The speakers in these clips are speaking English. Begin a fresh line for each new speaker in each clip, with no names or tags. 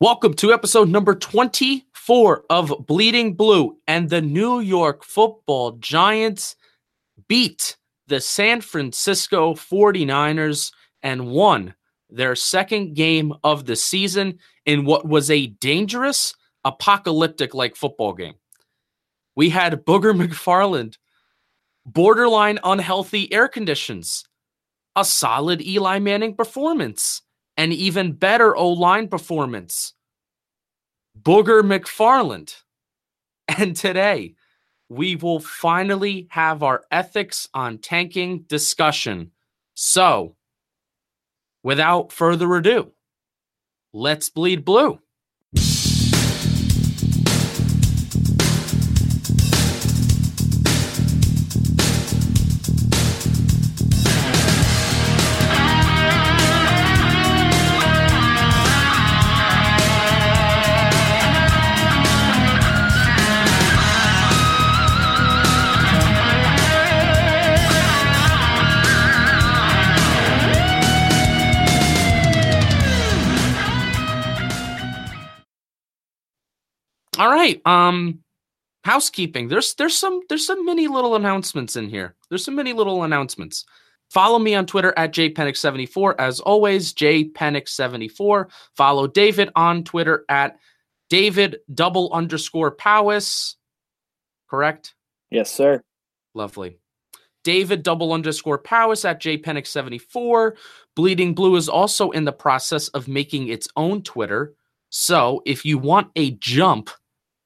Welcome to episode number 24 of Bleeding Blue. And the New York football giants beat the San Francisco 49ers and won their second game of the season in what was a dangerous, apocalyptic like football game. We had Booger McFarland, borderline unhealthy air conditions, a solid Eli Manning performance an even better O line performance. Booger McFarland. And today, we will finally have our ethics on tanking discussion. So, without further ado, let's bleed blue. Right. Um housekeeping. There's there's some there's some mini little announcements in here. There's some mini little announcements. Follow me on Twitter at jpenick74. As always, jpenick74. Follow David on Twitter at David double underscore Powis. Correct?
Yes, sir.
Lovely. David double underscore Powis at jpenick74. Bleeding Blue is also in the process of making its own Twitter. So if you want a jump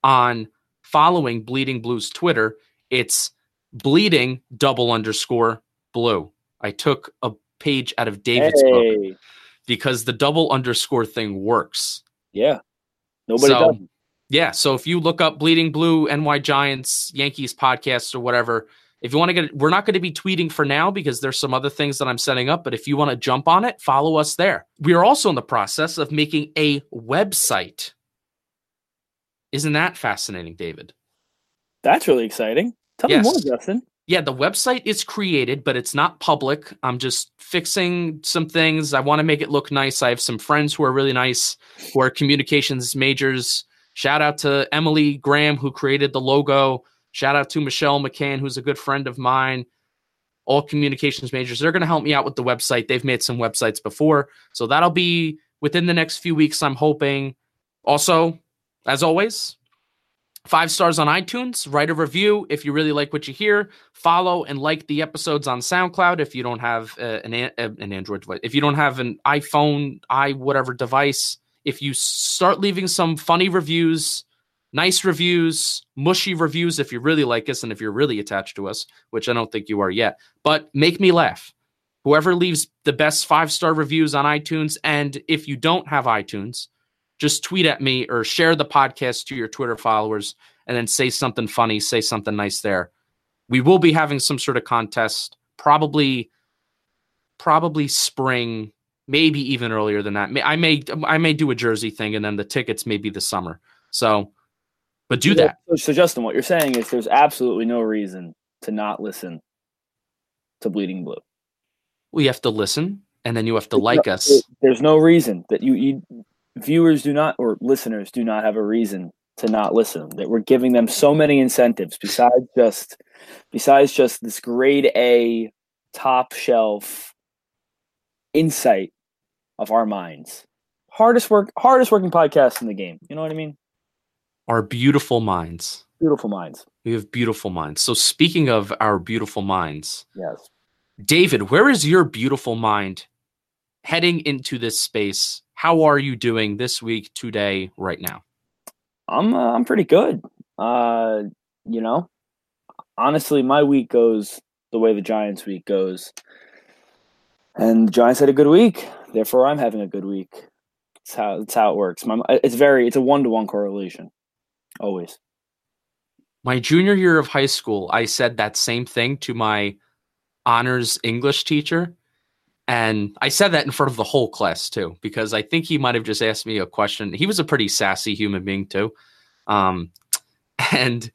on following Bleeding Blue's Twitter, it's bleeding double underscore blue. I took a page out of David's
Hey.
book because the double underscore thing works.
Yeah. Nobody
So-
does.
Yeah. So if you look up Bleeding Blue, NY Giants, Yankees podcast or whatever, if you want to get, we're not going to be tweeting for now because there's some other things that I'm setting up. But if you want to jump on it, follow us there. We are also in the process of making a website. Isn't that fascinating, David?
That's really exciting. Tell
Yes.
me more, Justin.
Yeah, the website is created, but it's not public. I'm just fixing some things. I want to make it look nice. I have some friends who are really nice, who are communications majors. Shout out to Emily Graham, who created the logo. Shout out to Michelle McCann, who's a good friend of mine. All communications majors. They're going to help me out with the website. They've made some websites before. So that'll be within the next few weeks, I'm hoping. Also, as always, Five stars on iTunes. Write a review if you really like what you hear. Follow and like the episodes on SoundCloud if you don't have uh, an an an Android device. If you don't have an iPhone, i whatever device. If you start leaving some funny reviews, nice reviews, mushy reviews if you really like us and if you're really attached to us, which I don't think you are yet. But make me laugh. Whoever leaves the best five star reviews on iTunes, and if you don't have iTunes, just tweet at me or share the podcast to your Twitter followers and then say something funny, say something nice there. We will be having some sort of contest, probably probably spring, maybe even earlier than that. I may I may do a jersey thing and then the tickets may be the summer. So but do that.
So, Justin, what you're saying is there's absolutely no reason to not listen to Bleeding Blue.
We have to listen and then you have to like us.
There's no reason that you, you viewers do not or listeners do not have a reason to not listen. That we're giving them so many incentives besides just besides just this grade A top shelf insight of our minds. Hardest work hardest working podcast in the game. You know what I mean?
Our beautiful minds.
Beautiful minds.
We have beautiful minds. So speaking of our beautiful minds,
Yes.
David, where is your beautiful mind heading into this space? How are you doing this week, today, right now?
I'm uh, I'm pretty good. Uh, you know, honestly, my week goes the way the Giants' week goes, and the Giants had a good week. Therefore, I'm having a good week. That's how that's how it works. My, it's very it's a one to one correlation, always.
My junior year of high school, I said that same thing to my honors English teacher. And I said that in front of the whole class too, because I think he might have just asked me a question. He was a pretty sassy human being too. Um, and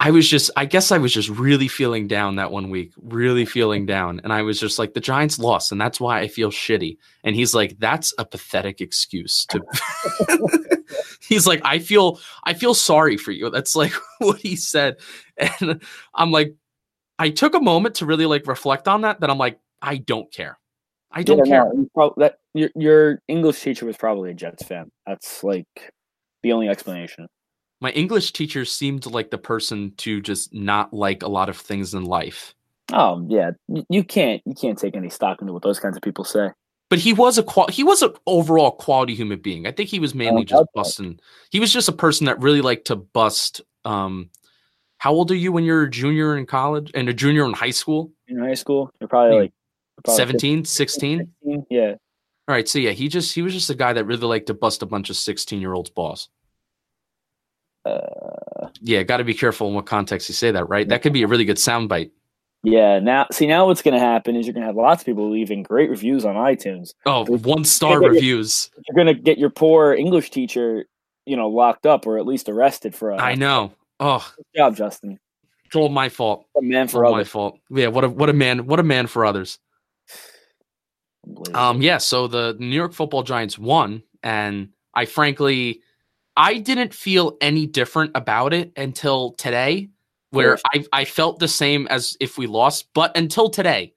I was just, I guess I was just really feeling down that one week, really feeling down. And I was just like, the Giants lost, and that's why I feel shitty. And he's like, that's a pathetic excuse to. he's like, I feel, I feel sorry for you. That's like what he said. And I'm like, I took a moment to really like reflect on that. That I'm like, I don't care. I don't yeah, care.
No, that your your English teacher was probably a Jets fan. That's like the only explanation.
My English teacher seemed like the person to just not like a lot of things in life.
Oh yeah, you can't you can't take any stock into what those kinds of people say.
But he was a qual- he was an overall quality human being. I think he was mainly just busting. He was just a person that really liked to bust. Um, how old are you when you're a junior in college and a junior in high school?
In high school, you're probably like
17, 16?
16? Yeah.
All right, so yeah, he just he was just a guy that really liked to bust a bunch of 16 year olds' balls. Uh, yeah, got to be careful in what context you say that, right? That could be a really good soundbite.
Yeah. Now, see, now what's going to happen is you're going to have lots of people leaving great reviews on iTunes.
Oh, one star reviews.
Your, you're going to get your poor English teacher, you know, locked up or at least arrested for. A,
I know. Oh,
good job, Justin.
It's all my fault.
A man for all
my fault. Yeah. What a what a man. What a man for others. Um. Yeah. So the New York Football Giants won, and I frankly I didn't feel any different about it until today, where I, I felt the same as if we lost, but until today,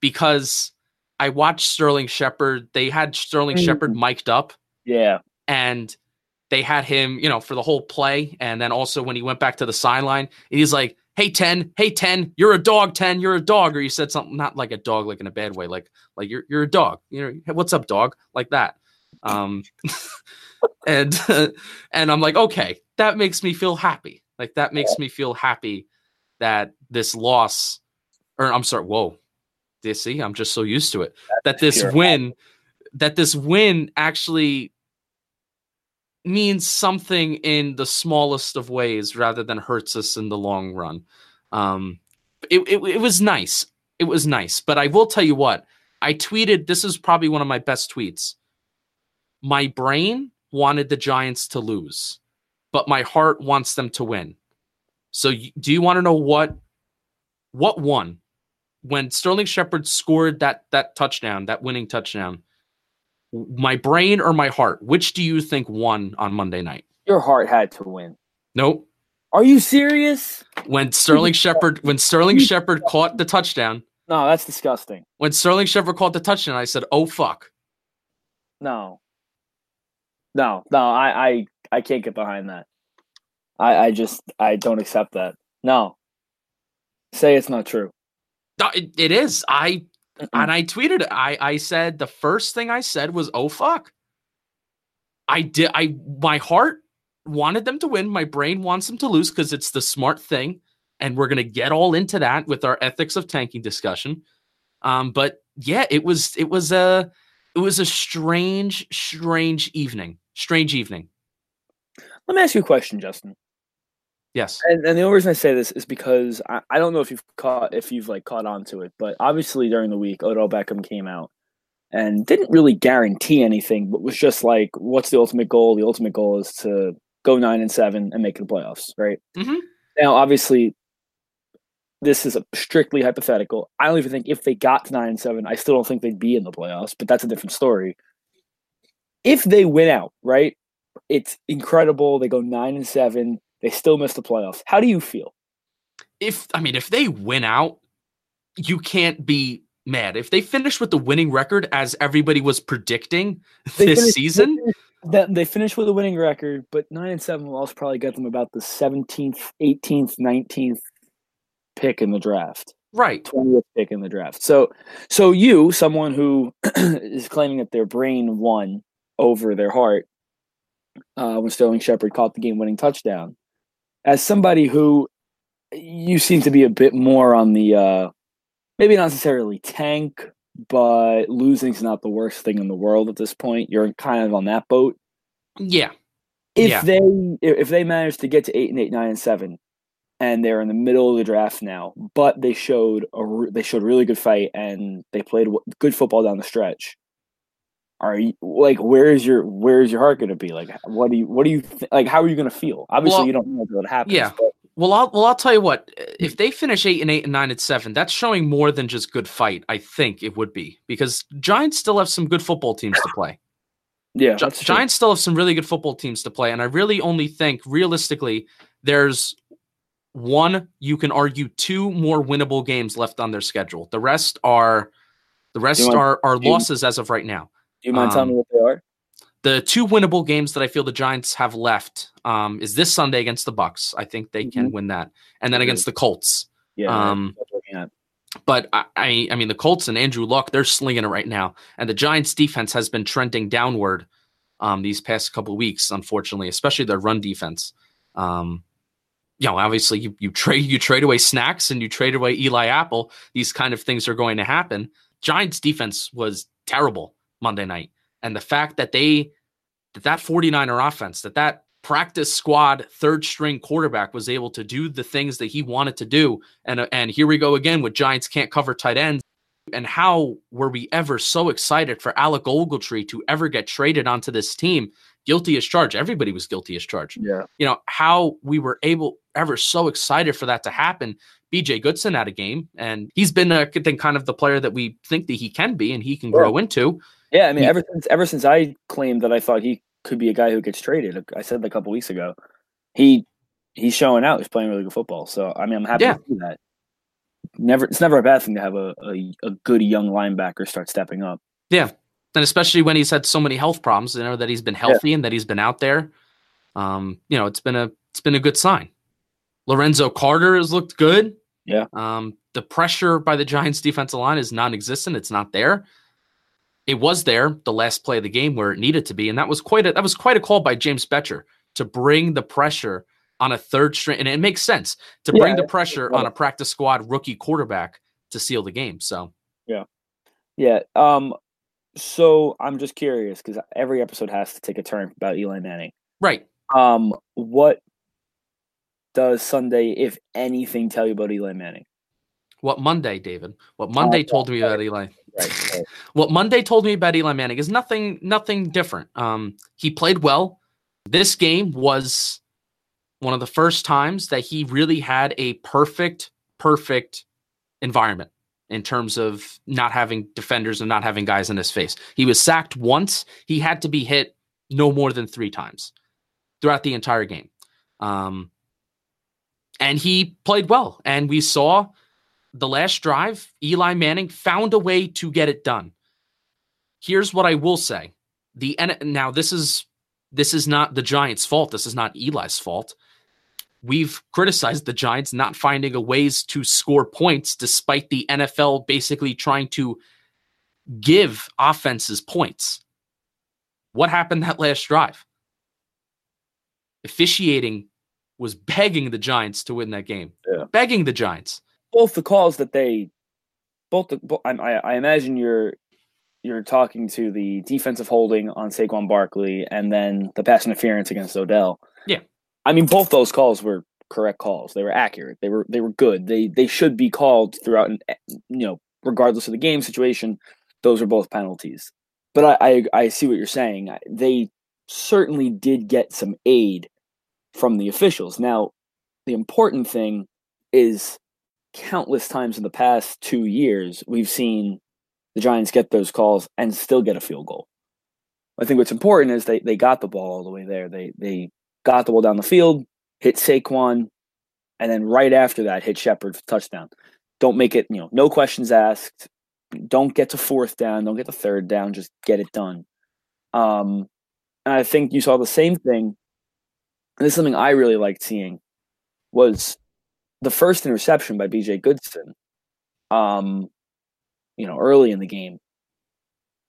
because I watched Sterling Shepard. They had Sterling mm-hmm. Shepard mic'd up.
Yeah.
And they had him, you know, for the whole play. And then also when he went back to the sideline, he's like, Hey 10, hey 10, you're a dog, 10, you're a dog. Or you said something not like a dog, like in a bad way, like like you're you're a dog. You know, hey, what's up, dog? Like that. Um and and I'm like, okay, that makes me feel happy. Like that makes me feel happy that this loss, or I'm sorry, whoa, this see, I'm just so used to it that this win, that this win actually means something in the smallest of ways rather than hurts us in the long run. Um, it, it, it was nice. It was nice. But I will tell you what, I tweeted, this is probably one of my best tweets. My brain wanted the Giants to lose, but my heart wants them to win. So do you want to know what what won when Sterling Shepard scored that that touchdown, that winning touchdown? My brain or my heart? Which do you think won on Monday night?
Your heart had to win.
Nope.
Are you serious?
When Sterling Shepard when Sterling Shepard caught the touchdown.
No, that's disgusting.
When Sterling Shepard caught the touchdown, I said, "Oh fuck."
No. No, no, I, I, I can't get behind that. I, I just, I don't accept that. No, say it's not true.
No, it, it is. I. and I tweeted. I, I said the first thing I said was, "Oh fuck." I did. I my heart wanted them to win. My brain wants them to lose because it's the smart thing, and we're gonna get all into that with our ethics of tanking discussion. Um, but yeah, it was it was a it was a strange, strange evening strange evening.
Let me ask you a question, Justin.
Yes.
And, and the only reason I say this is because I, I don't know if you've caught if you've like caught on to it, but obviously during the week Odell Beckham came out and didn't really guarantee anything, but was just like, what's the ultimate goal? The ultimate goal is to go nine and seven and make the playoffs, right?
Mm-hmm.
Now, obviously, this is a strictly hypothetical. I don't even think if they got to nine and seven, I still don't think they'd be in the playoffs, but that's a different story if they win out, right? It's incredible. They go nine and seven. They still miss the playoffs. How do you feel?
If I mean, if they win out, you can't be mad. If they finish with the winning record as everybody was predicting they this season,
they, they finish with a winning record, but nine and seven will also probably get them about the seventeenth, eighteenth, nineteenth pick in the draft.
Right.
20th pick in the draft. So so you, someone who is claiming that their brain won over their heart uh, when Sterling Shepard caught the game winning touchdown. As somebody who you seem to be a bit more on the uh, maybe not necessarily tank, but losing's not the worst thing in the world at this point. You're kind of on that boat.
Yeah.
If
Yeah.
they if they manage to get to eight and eight, nine and seven, and they're in the middle of the draft now, but they showed a they showed really good fight and they played w- good football down the stretch. Are you like where is your where is your heart going to be? Like what do you what do you th- like? How are you going to feel? Obviously,
Well,
you don't know what happens.
yeah.
but
Well, I'll well I'll tell you what. If they finish eight and eight and nine and seven, that's showing more than just good fight. I think it would be because Giants still have some good football teams to play.
yeah,
Gi-. Giants still have some really good football teams to play, and I really only think realistically there's one you can argue two more winnable games left on their schedule. The rest are the rest
want-
are are losses as of right now.
Do you mind telling me
um,
what they are?
The two winnable games that I feel the Giants have left um, is this Sunday against the Bucs. I think they can win that, and then against the Colts.
Yeah,
um,
that's what I'm looking at.
But I, I, I mean, the Colts and Andrew Luck, they're slinging it right now, and the Giants' defense has been trending downward um, these past couple weeks, unfortunately, especially their run defense. Um, you know, obviously, you, you trade you trade away snacks and you trade away Eli Apple. These kind of things are going to happen. Giants' defense was terrible Monday night, and the fact that they that that 49er offense, that that practice squad third string quarterback was able to do the things that he wanted to do and and here we go again with Giants can't cover tight ends. And how were we ever so excited for Alec Ogletree to ever get traded onto this team? Guilty as charged. Everybody was guilty as charged.
Yeah,
You know, how we were able ever so excited for that to happen. BJ Goodson had a game, and he's been a I think kind of the player that we think that he can be and he can grow into.
yeah. I mean,
He-
ever since ever since I claimed that I thought he could be a guy who gets traded, I said that a couple weeks ago. He he's showing out. He's playing really good football. So I mean, I'm happy
Yeah.
to see that. Never, it's never a bad thing to have a, a, a good young linebacker start stepping up.
And especially when he's had so many health problems, you know, that he's been healthy and that he's been out there. Um, you know, it's been a it's been a good sign. Lorenzo Carter has looked good.
Yeah.
Um, the pressure by the Giants defensive line is non-existent. It's not there. It was there the last play of the game where it needed to be, and that was quite a that was quite a call by James Bettcher to bring the pressure on a third string, and it makes sense to bring
Yeah,
the pressure on a practice squad rookie quarterback to seal the game. So
Yeah. Yeah. Um. So I'm just curious because every episode has to take a turn about Eli Manning.
right,
Um. What does Sunday, if anything, tell you about Eli Manning?
what Monday, David? What Monday
yeah,
told me about Eli?
Right. right.
what Monday told me about Eli Manning is nothing nothing different. Um, he played well. This game was one of the first times that he really had a perfect, perfect environment in terms of not having defenders and not having guys in his face. He was sacked once. He had to be hit no more than three times throughout the entire game. Um, and he played well. And we saw the last drive, Eli Manning found a way to get it done. Here's what I will say. The now this is this is not the Giants' fault. This is not Eli's fault. We've criticized the Giants not finding a ways to score points despite the NFL basically trying to give offenses points. What happened that last drive? Officiating was begging the Giants to win that game.
Yeah.
Begging the Giants.
Both the calls that they, both the, I, I I imagine you're you're talking to the defensive holding on Saquon Barkley and then the pass interference against Odell.
Yeah.
I mean, both those calls were correct calls. They were accurate. They were they were good. They they should be called throughout. an- eh, You know, regardless of the game situation, those are both penalties. But I I, I see what you're saying. They certainly did get some aid from the officials. Now, the important thing is countless times in the past two years we've seen the Giants get those calls and still get a field goal. I think what's important is they, they got the ball all the way there. They they got the ball down the field, hit Saquon, and then right after that hit Shepard for touchdown. Don't make it, you know, no questions asked. Don't get to fourth down, don't get to third down, just get it done. Um and I think you saw the same thing. And this is something I really liked seeing was the first interception by BJ Goodson. Um you know, early in the game,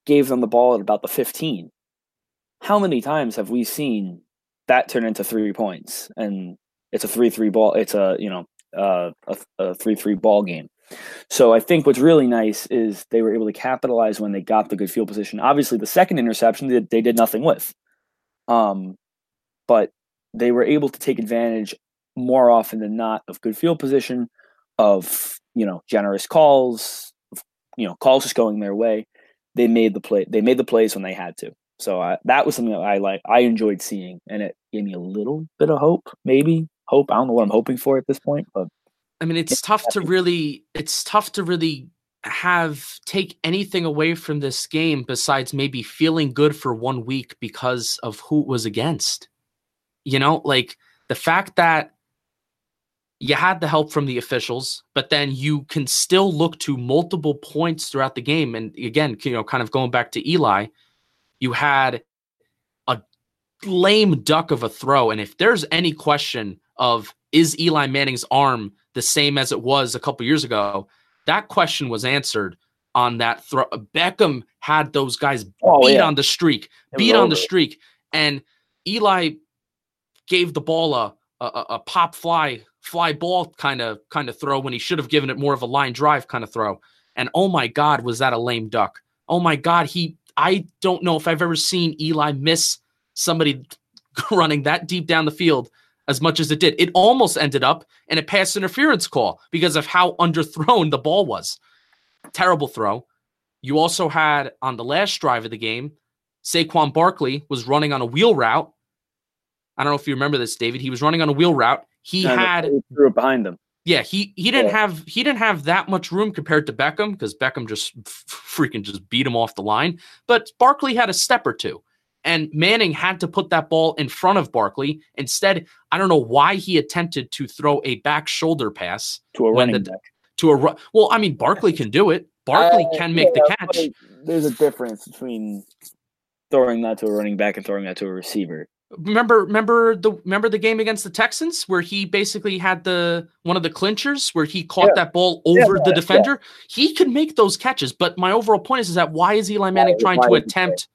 gave them the ball at about the 15. How many times have we seen that turned into three points and it's a 3 3 ball? It's a, you know, uh, a, a 3 3 ball game. So I think what's really nice is they were able to capitalize when they got the good field position. Obviously, the second interception they, they did nothing with, um, but they were able to take advantage more often than not of good field position, of you know generous calls, of, you know calls just going their way. They made the play. They made the plays when they had to. So uh, that was something that I like. I enjoyed seeing, and it gave me a little bit of hope. Maybe hope. I don't know what I'm hoping for at this point, but
I mean, it's tough to really. It's tough to really have take anything away from this game besides maybe feeling good for one week because of who it was against. You know, like the fact that you had the help from the officials, but then you can still look to multiple points throughout the game. And again, you know, kind of going back to Eli, you had a lame duck of a throw. And if there's any question of is Eli Manning's arm the same as it was a couple years ago, that question was answered on that throw. Beckham had those guys oh, beat yeah. on the streak, beat on the streak, and Eli gave the ball a, a, a pop fly fly ball kind of kind of throw when he should have given it more of a line drive kind of throw. And oh my God, was that a lame duck? Oh my God, he I don't know if I've ever seen Eli miss somebody running that deep down the field as much as it did. It almost ended up in a pass interference call because of how underthrown the ball was. Terrible throw. You also had on the last drive of the game, Saquon Barkley was running on a wheel route. I don't know if you remember this, David. He was running on a wheel route he and had
threw it behind him.
Yeah, he he didn't have he didn't have that much room compared to Beckham because Beckham just f- freaking just beat him off the line. But Barkley had a step or two, and Manning had to put that ball in front of Barkley. Instead, I don't know why he attempted to throw a back shoulder pass
to a running the, back.
To a well, I mean Barkley can do it. Barkley uh, can make yeah, the catch.
There's a difference between throwing that to a running back and throwing that to a receiver.
Remember, remember the remember the game against the Texans where he basically had the one of the clinchers where he caught yeah. that ball over yeah, the defender. Yeah. He could make those catches, but my overall point is, is that why is Eli Manning trying to attempt?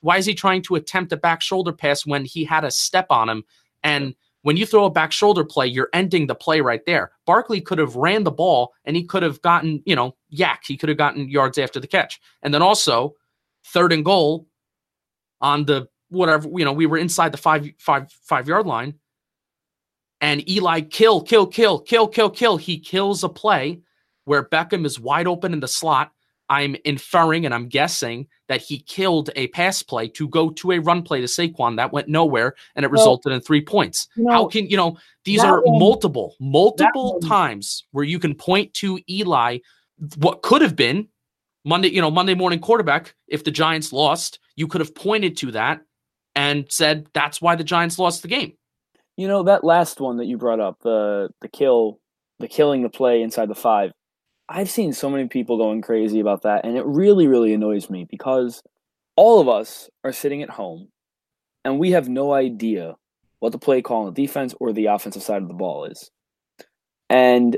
Why is he trying to attempt a back shoulder pass when he had a step on him? And when you throw a back shoulder play, you're ending the play right there. Barkley could have ran the ball and he could have gotten, you know, YAC. He could have gotten yards after the catch. And then also, third and goal on the whatever, you know, we were inside the five five five yard line. And Eli kill, kill, kill, kill, kill, kill. He kills a play where Beckham is wide open in the slot. I'm inferring and I'm guessing that he killed a pass play to go to a run play to Saquon that went nowhere and it well, resulted in three points. You know, How can you know these are one, multiple, multiple times where you can point to Eli what could have been Monday, you know, Monday morning quarterback if the Giants lost. You could have pointed to that and said that's why the Giants lost the game.
You know that last one that you brought up, the the kill, the killing the play inside the five. I've seen so many people going crazy about that, and it really, really annoys me because all of us are sitting at home, and we have no idea what the play call on the defense or the offensive side of the ball is. And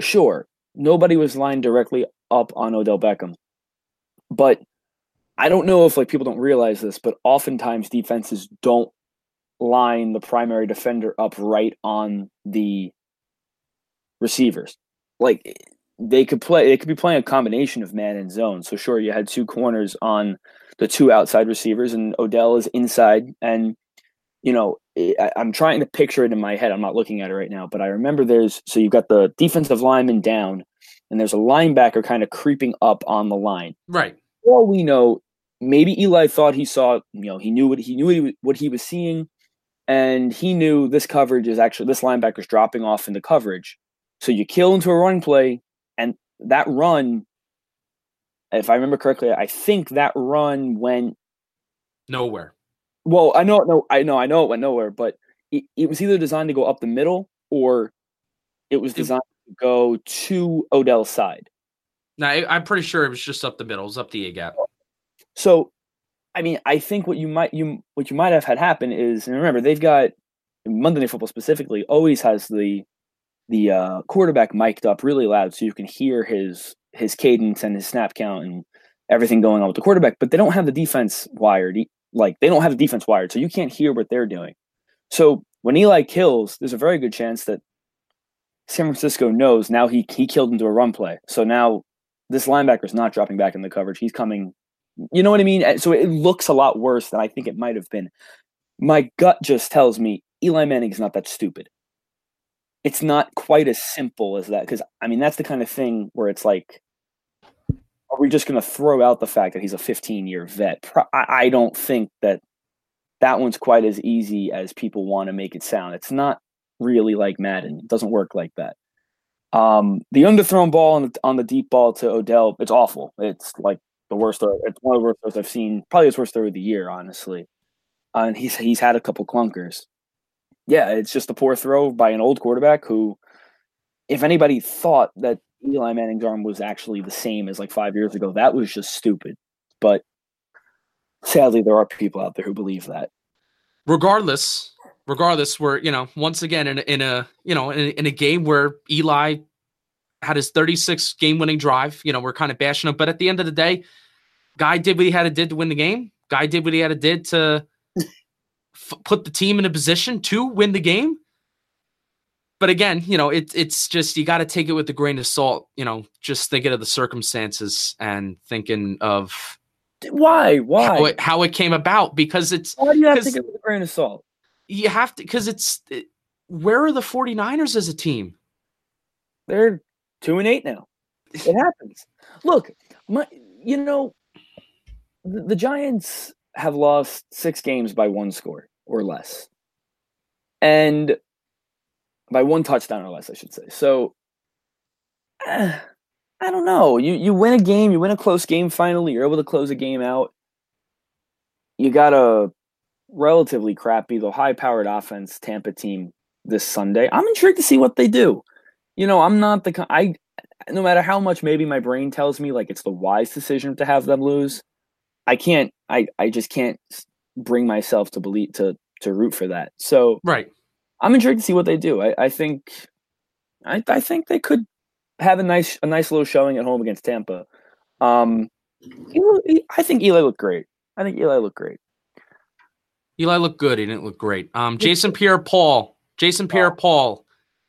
sure, nobody was lined directly up on Odell Beckham, but I don't know if like people don't realize this, but oftentimes defenses don't line the primary defender up right on the receivers. Like they could play they could be playing a combination of man and zone. So sure you had two corners on the two outside receivers and Odell is inside and you know I, am trying to picture it in my head. I'm not looking at it right now, but I remember there's so you've got the defensive lineman down and there's a linebacker kind of creeping up on the line.
Right.
Well, we know, maybe Eli thought he saw, you know, he knew what he knew what he was seeing, and he knew this coverage is actually this linebacker is dropping off in the coverage. So you kill into a running play, and that run, if I remember correctly, I think that run went
nowhere.
Well, I know, no, I know, I know it went nowhere, but it, it was either designed to go up the middle or it was designed it, to go to Odell's side.
No, I'm pretty sure it was just up the middle, it was up the A gap.
So, I mean, I think what you might you what you might have had happen is, and remember, they've got Monday Night Football specifically always has the the uh, quarterback mic'd up really loud so you can hear his his cadence and his snap count and everything going on with the quarterback. But they don't have the defense wired. Like they don't have the defense wired, so you can't hear what they're doing. So when Eli kills, there's a very good chance that San Francisco knows now he he killed into a run play. So now this linebacker is not dropping back in the coverage. He's coming. You know what I mean? So it looks a lot worse than I think it might have been. My gut just tells me Eli Manning is not that stupid. It's not quite as simple as that because I mean that's the kind of thing where it's like, are we just going to throw out the fact that he's a 15 year vet? I don't think that that one's quite as easy as people want to make it sound. It's not really like Madden. It doesn't work like that. Um, the underthrown ball on the, on the deep ball to Odell, it's awful. It's like the worst. Throw, it's one of the worst throws I've seen. Probably his worst throw of the year, honestly. Uh, and he's he's had a couple clunkers. Yeah, it's just a poor throw by an old quarterback who, if anybody thought that Eli Manning's arm was actually the same as like five years ago, that was just stupid. But sadly, there are people out there who believe that.
Regardless, regardless, we're you know once again in a, in a you know in, in a game where Eli had his 36 game winning drive. You know we're kind of bashing him, but at the end of the day, guy did what he had to did to win the game. Guy did what he had to did to f- put the team in a position to win the game. But again, you know, it, it's just you got to take it with a grain of salt. You know, just thinking of the circumstances and thinking of
why, why,
how it, how it came about. Because it's
why do you have to take it with a grain of salt?
you have to because it's it, where are the 49ers as a team?
They're two and eight now. It happens. Look, my you know the, the, Giants have lost six games by one score or less. And by one touchdown or less, I should say. So uh, I don't know. You you win a game, you win a close game finally, you're able to close a game out. You got a relatively crappy, though high powered offense Tampa team this Sunday. I'm intrigued to see what they do. You know, I'm not the I no matter how much maybe my brain tells me like it's the wise decision to have them lose, I can't I I just can't bring myself to believe to to root for that. So
Right.
I'm intrigued to see what they do. I, I think I I think they could have a nice a nice little showing at home against Tampa. Um I think Eli looked great. I think Eli looked great.
Eli looked good. He didn't look great. Um, Jason Pierre-Paul. Jason Pierre-Paul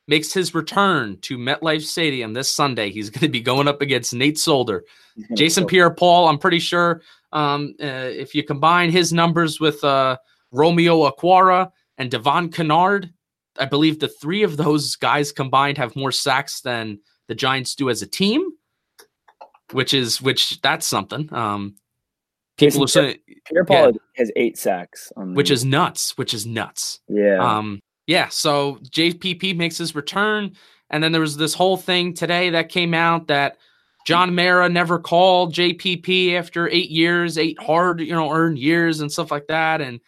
makes his return to MetLife Stadium this Sunday. He's going to be going up against Nate Solder. Jason Pierre-Paul. I'm pretty sure um, uh, if you combine his numbers with uh, Romeo Okwara and Devon Kennard, I believe the three of those guys combined have more sacks than the Giants do as a team, which is which that's something. Um,
people are saying Pierre Paul yeah. has eight sacks,
which is nuts. Which is nuts.
Yeah.
Um. Yeah. So JPP makes his return, and then there was this whole thing today that came out that John Mara never called JPP after eight years, eight hard, you know, earned years and stuff like that, and.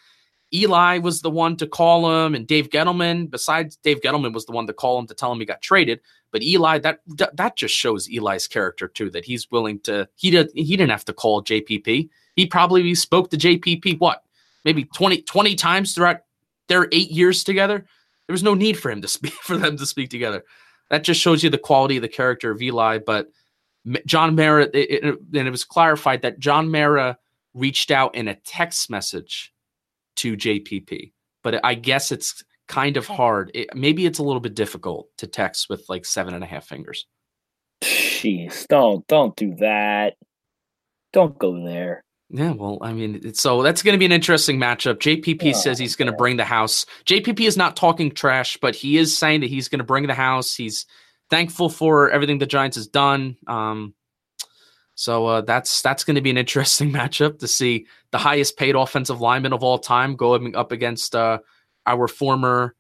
Eli was the one to call him, and Dave Gettleman. Besides, Dave Gettleman was the one to call him to tell him he got traded. But Eli, that that just shows Eli's character too. That he's willing to. He did. He didn't have to call JPP he probably spoke to JPP what maybe 20, 20 times throughout their eight years together. There was no need for him to speak for them to speak together. That just shows you the quality of the character of Eli. But John Mara, it, it, and it was clarified that John Mara reached out in a text message to JPP. But I guess it's kind of hard. It, maybe it's a little bit difficult to text with like seven and a half fingers.
Jeez, don't don't do that. Don't go there.
Yeah, well, I mean, so that's going to be an interesting matchup. JPP says he's going to bring the house. JPP is not talking trash, but he is saying that he's going to bring the house. He's thankful for everything the Giants has done. Um, so uh, that's that's going to be an interesting matchup to see the highest paid offensive lineman of all time going up against uh, our former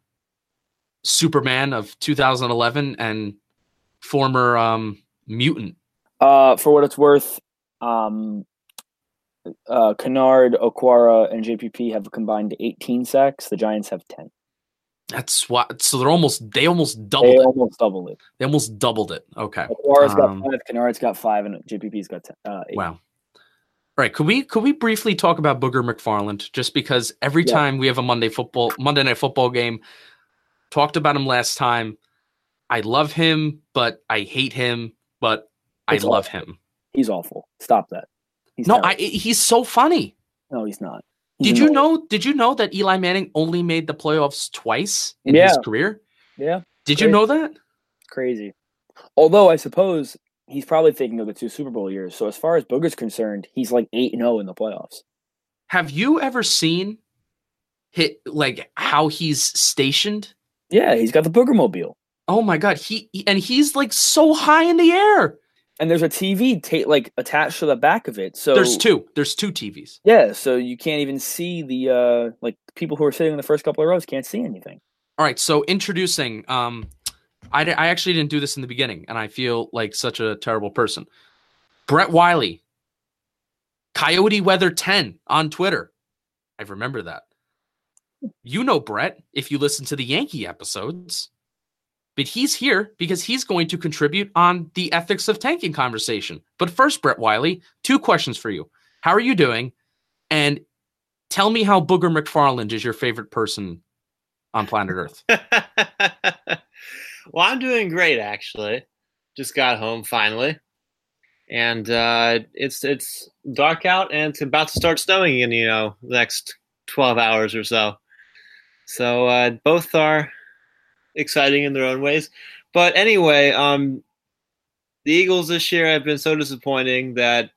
Superman of 2011 and former um, mutant.
Uh, for what it's worth, um, uh, Kennard, Okwara, and JPP have combined 18 sacks. The Giants have 10.
That's what. So they're almost. They almost doubled.
They
it.
almost doubled it.
They almost doubled it. Okay.
Okwara's um, got five. Kennard's got five, and JPP's got 10, uh, eight.
Wow. All right. Could we could we briefly talk about Booger McFarland? Just because every yeah. time we have a Monday football Monday night football game, talked about him last time. I love him, but I hate him, but it's I love
awful.
him.
He's awful. Stop that.
He's no, I, he's so funny.
No, he's not. He's
did you know? Did you know that Eli Manning only made the playoffs twice in
yeah.
his career?
Yeah.
Did Great. you know that?
crazy. Although I suppose he's probably thinking of the two Super Bowl years. So as far as Booger's concerned, he's like eight and zero in the playoffs.
Have you ever seen hit like how he's stationed?
Yeah, he's got the Booger mobile.
Oh my god, he- and he's like so high in the air.
And there's a TV ta- like attached to the back of it. So
There's two. There's two TVs.
Yeah, so you can't even see the uh like people who are sitting in the first couple of rows can't see anything.
All right, so introducing um I, I actually didn't do this in the beginning and I feel like such a terrible person. Brett Wiley, Coyote Weather 10 on Twitter. I remember that. You know Brett if you listen to the Yankee episodes. But he's here because he's going to contribute on the ethics of tanking conversation. But first, Brett Wiley, two questions for you. How are you doing? And tell me how Booger McFarland is your favorite person on planet Earth.
well, I'm doing great actually. Just got home finally, and uh, it's it's dark out and it's about to start snowing in you know the next 12 hours or so. So uh, both are exciting in their own ways. But anyway, um, the Eagles this year have been so disappointing that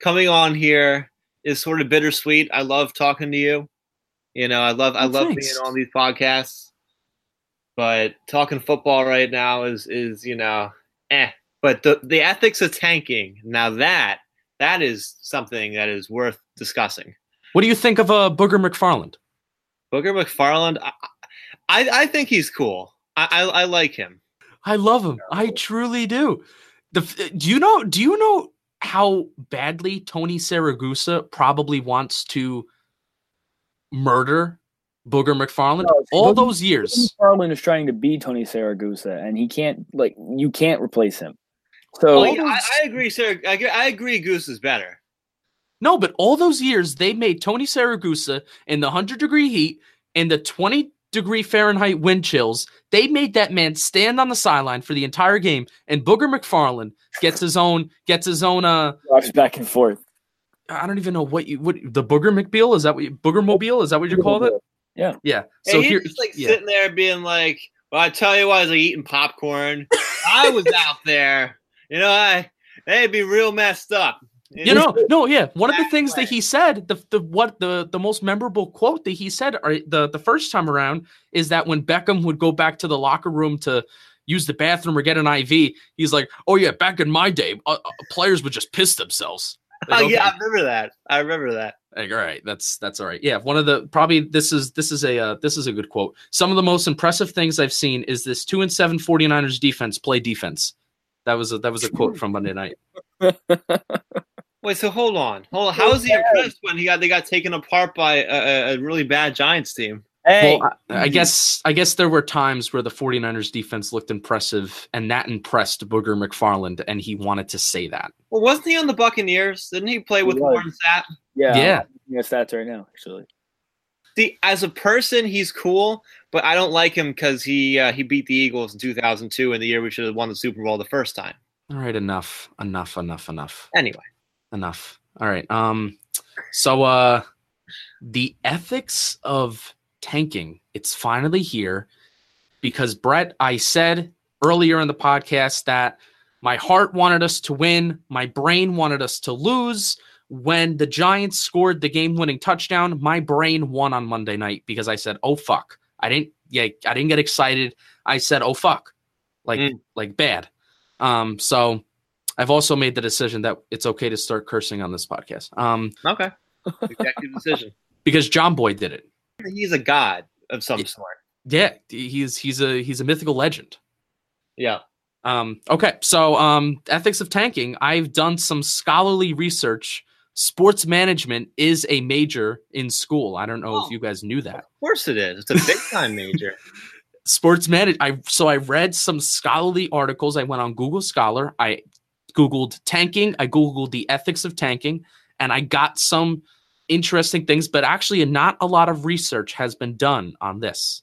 coming on here is sort of bittersweet. I love talking to you. You know, I love I love
thanks.
being on these podcasts. But talking football right now is is you know eh. But the the ethics of tanking now that that is something that is worth discussing.
What do you think of uh, Booger McFarland?
Booger McFarland, I I, I think he's cool. I, I I like him.
I love him. I truly do. The do you know? Do you know how badly Tony Siragusa probably wants to murder Booger McFarland?
No,
All
Booger-
those years.
McFarland is trying to be Tony Siragusa, and he can't like you can't replace him. So
Well, I, I agree, sir. I, I agree. Goose is better.
No, but all those years they made Tony Siragusa in the 100 degree heat and the 20 degree Fahrenheit wind chills. They made that man stand on the sideline for the entire game and Booger McFarland gets his own gets his own uh
rocks back and forth.
I don't even know what you what the Booger McBeal is that what you, Booger Mobile is that what you called it? Yeah.
So
So
he's
here
just like
yeah.
sitting there being like, "Well, I tell you what, I was like eating popcorn. I was out there. You know, I they'd be real messed up.
You know, no, yeah. One of the things that he said, the the what the the most memorable quote that he said uh, the the first time around is that when Beckham would go back to the locker room to use the bathroom or get an IV, he's like, "Oh yeah, back in my day, uh, uh, players would just piss themselves." Like,
Oh, yeah, I remember that. I remember that.
Like, all right, that's that's all right. Yeah, one of the probably this is this is a uh, this is a good quote. Some of the most impressive things I've seen is this 2 and 7 49ers defense play defense. That was a that was a quote from Monday night.
Wait, so hold on, hold on. How was he impressed when he got they got taken apart by a, a- a really bad Giants team?
Hey,
Well, I, I guess I guess there were times where the 49ers defense looked impressive and that impressed Booger McFarland and he wanted to say that.
Well, wasn't he on the Buccaneers? Didn't he play with
was.
Warren Sapp?
yeah,
yeah.
I'm stats right now. Actually,
See, as a person, he's cool, but I don't like him because he uh, he beat the Eagles in 2002 in the year we should have won the Super Bowl the first time.
All right, enough. Enough, enough, enough.
Anyway,
Enough. All right. Um so uh the ethics of tanking, it's finally here because Brett, I said earlier in the podcast that my heart wanted us to win, my brain wanted us to lose. When the Giants scored the game-winning touchdown, my brain won on Monday night because I said, "Oh fuck." I didn't yeah, I didn't get excited. I said, "Oh fuck." Like
Mm.
like bad. Um so I've also made the decision that it's okay to start cursing on this podcast. Um
okay, executive decision.
because John Boy did it.
He's a god of some sort.
Yeah, he's he's a he's a mythical legend.
Yeah.
Um, okay, so um, ethics of tanking. I've done some scholarly research. Sports management is a major in school. I don't know
Oh.
if you guys knew that.
Of course it is. It's a big time major.
Sports manage. I so I read some scholarly articles. I went on Google Scholar. I googled tanking. I googled the ethics of tanking, and I got some interesting things. But actually, not a lot of research has been done on this.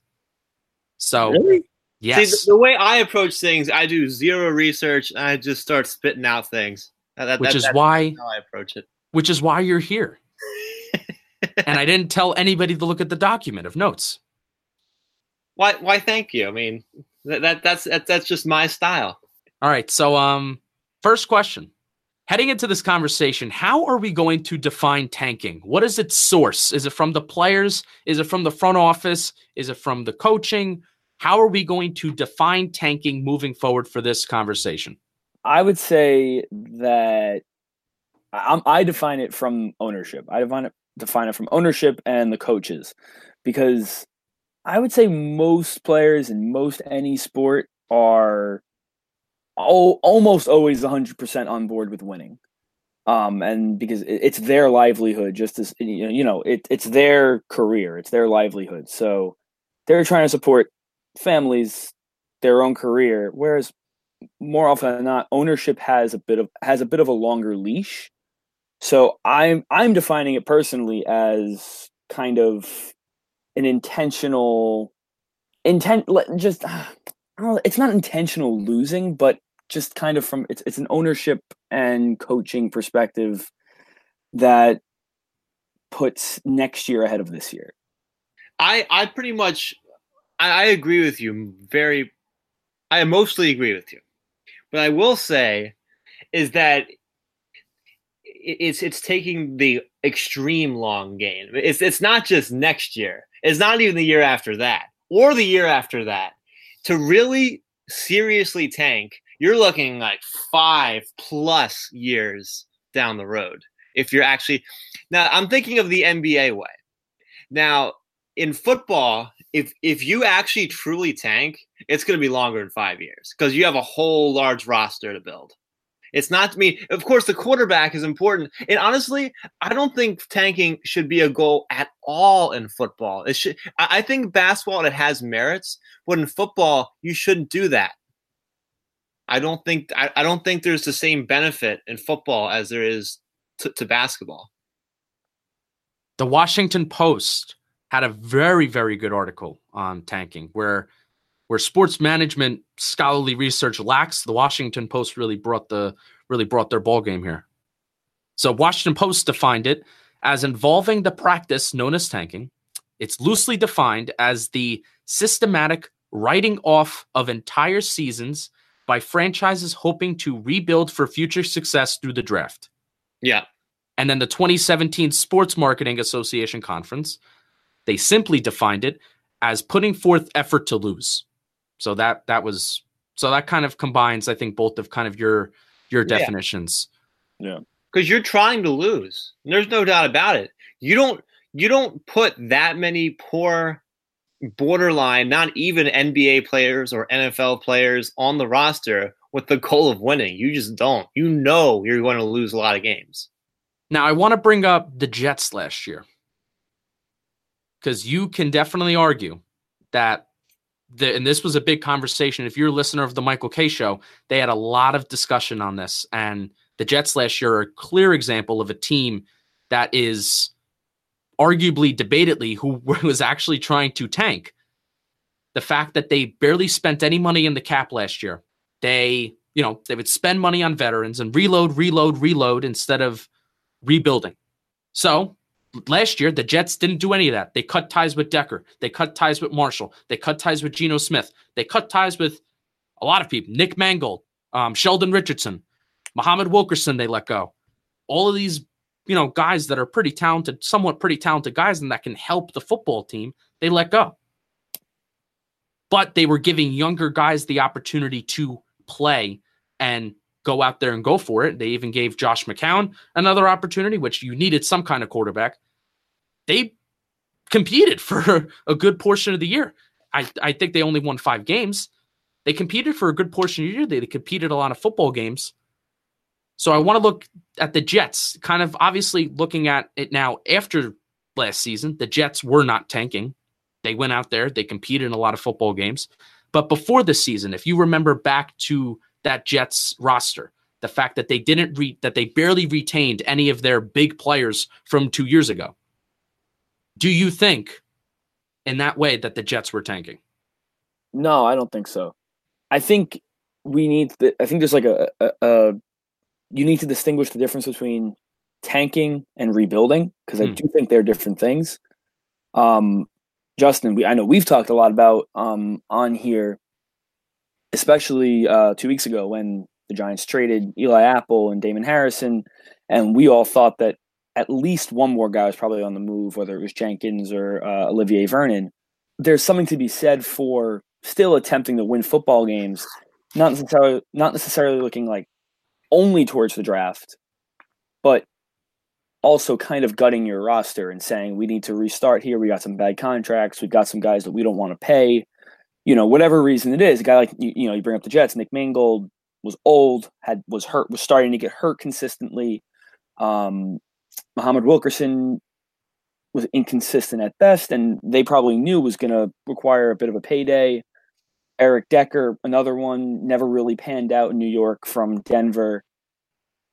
So
really?
yes,
See, the, the way I approach things, I do zero research and I just start spitting out things. That- that-
which
that-
is
that's
why
how I approach it.
which is why you're here. and I didn't tell anybody to look at the document of notes.
Why? Why? Thank you. I mean, That, that that's that, that's just my style.
All right. So, um, first question. Heading into this conversation, how are we going to define tanking? What is its source? Is it from the players? Is it from the front office? Is it from the coaching? How are we going to define tanking moving forward for this conversation?
I would say that I, I define it from ownership. I define it define it from ownership and the coaches, because I would say most players in most any sport are oh, almost always 100% on board with winning. Um, and because it's their livelihood, just as you know, it, it's their career, it's their livelihood. So they're trying to support families, their own career. Whereas more often than not, ownership has a bit of has a bit of a longer leash. So I'm I'm defining it personally as kind of an intentional intent just it's not intentional losing but just kind of from it's it's an ownership and coaching perspective that puts next year ahead of this year
i i pretty much i, I agree with you very i mostly agree with you but i will say is that it's it's taking the extreme long game. It's it's not just next year. It's not even the year after that or the year after that. To really seriously tank, you're looking like five plus years down the road. If you're actually now, I'm thinking of the NBA way. Now, in football, if if you actually truly tank, it's going to be longer than five years because you have a whole large roster to build. It's not to me. Of course, the quarterback is important, and honestly, I don't think tanking should be a goal at all in football. It should. I think basketball it has merits, but in football, you shouldn't do that. I don't think. I, I don't think there's the same benefit in football as there is to, to basketball.
The Washington Post had a very, very good article on tanking where where sports management scholarly research lacks, the Washington Post really brought the really brought their ball game here. So Washington Post defined it as involving the practice known as tanking. It's loosely defined as the systematic writing off of entire seasons by franchises hoping to rebuild for future success through the draft.
Yeah.
And then the 2017 Sports Marketing Association conference, they simply defined it as putting forth effort to lose. So that that was so that kind of combines, I think, both of kind of your your definitions.
Yeah.
Because you're trying to lose. There's no doubt about it. You don't you don't put that many poor borderline, not even NBA players or NFL players on the roster with the goal of winning. You just don't. You know you're going to lose a lot of games.
Now I want to bring up the Jets last year. Because you can definitely argue that the, and this was a big conversation. If you're a listener of the Michael Kay show, they had a lot of discussion on this. And the Jets last year are a clear example of a team that is arguably, debatedly, who was actually trying to tank. The fact that they barely spent any money in the cap last year, they, you know, they would spend money on veterans and reload, reload, reload instead of rebuilding. So last year, the Jets didn't do any of that. They cut ties with Decker. They cut ties with Marshall. They cut ties with Geno Smith. They cut ties with a lot of people. Nick Mangold, um, Sheldon Richardson, Muhammad Wilkerson. They let go. All of these, you know, guys that are pretty talented, somewhat pretty talented guys, and that can help the football team. They let go. But they were giving younger guys the opportunity to play and go out there and go for it. They even gave Josh McCown another opportunity, which you needed some kind of quarterback they competed for a good portion of the year. I, I think they only won five games. They competed for a good portion of the year. They, they competed a lot of football games. So I want to look at the Jets, kind of obviously looking at it now after last season. The Jets were not tanking. They went out there, they competed in a lot of football games. But before the season, if you remember back to that Jets roster, the fact that they didn't re- that they barely retained any of their big players from 2 years ago. Do you think in that way that the Jets were tanking?
No, I don't think so. I think we need. The, I think there's like a, a, a, you need to distinguish the difference between tanking and rebuilding because I hmm. do think they're different things. Um, Justin, we I know we've talked a lot about um on here especially uh, two weeks ago when the Giants traded Eli Apple and Damon Harrison, and we all thought that at least one more guy was probably on the move, whether it was Jenkins or uh, Olivier Vernon. There's something to be said for still attempting to win football games, not necessarily not necessarily looking like only towards the draft, but also kind of gutting your roster and saying we need to restart here. We got some bad contracts. We've got some guys that we don't want to pay. You know, whatever reason it is, a guy like you, you know, you bring up the Jets, Nick Mangold was old, had was hurt, was starting to get hurt consistently. Um, Muhammad Wilkerson was inconsistent at best, and they probably knew was going to require a bit of a payday. Eric Decker, another one, never really panned out in New York from Denver.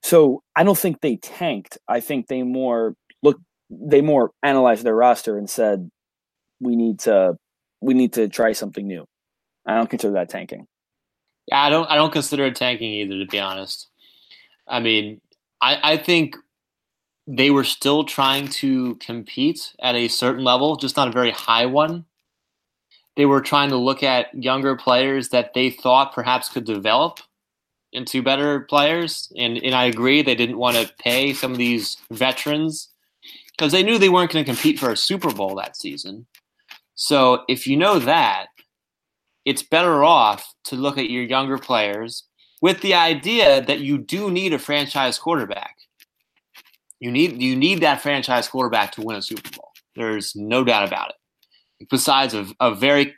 So I don't think they tanked. I think they more look they more analyzed their roster and said, we need to we need to try something new. I don't consider that tanking.
Yeah, I don't I don't consider it tanking either, to be honest. I mean, I, I think they were still trying to compete at a certain level, just not a very high one. They were trying to look at younger players that they thought perhaps could develop into better players. And, and I agree, they didn't want to pay some of these veterans because they knew they weren't going to compete for a Super Bowl that season. So if you know that, it's better off to look at your younger players with the idea that you do need a franchise quarterback. You need you need that franchise quarterback to win a Super Bowl. There's no doubt about it. Besides a, a very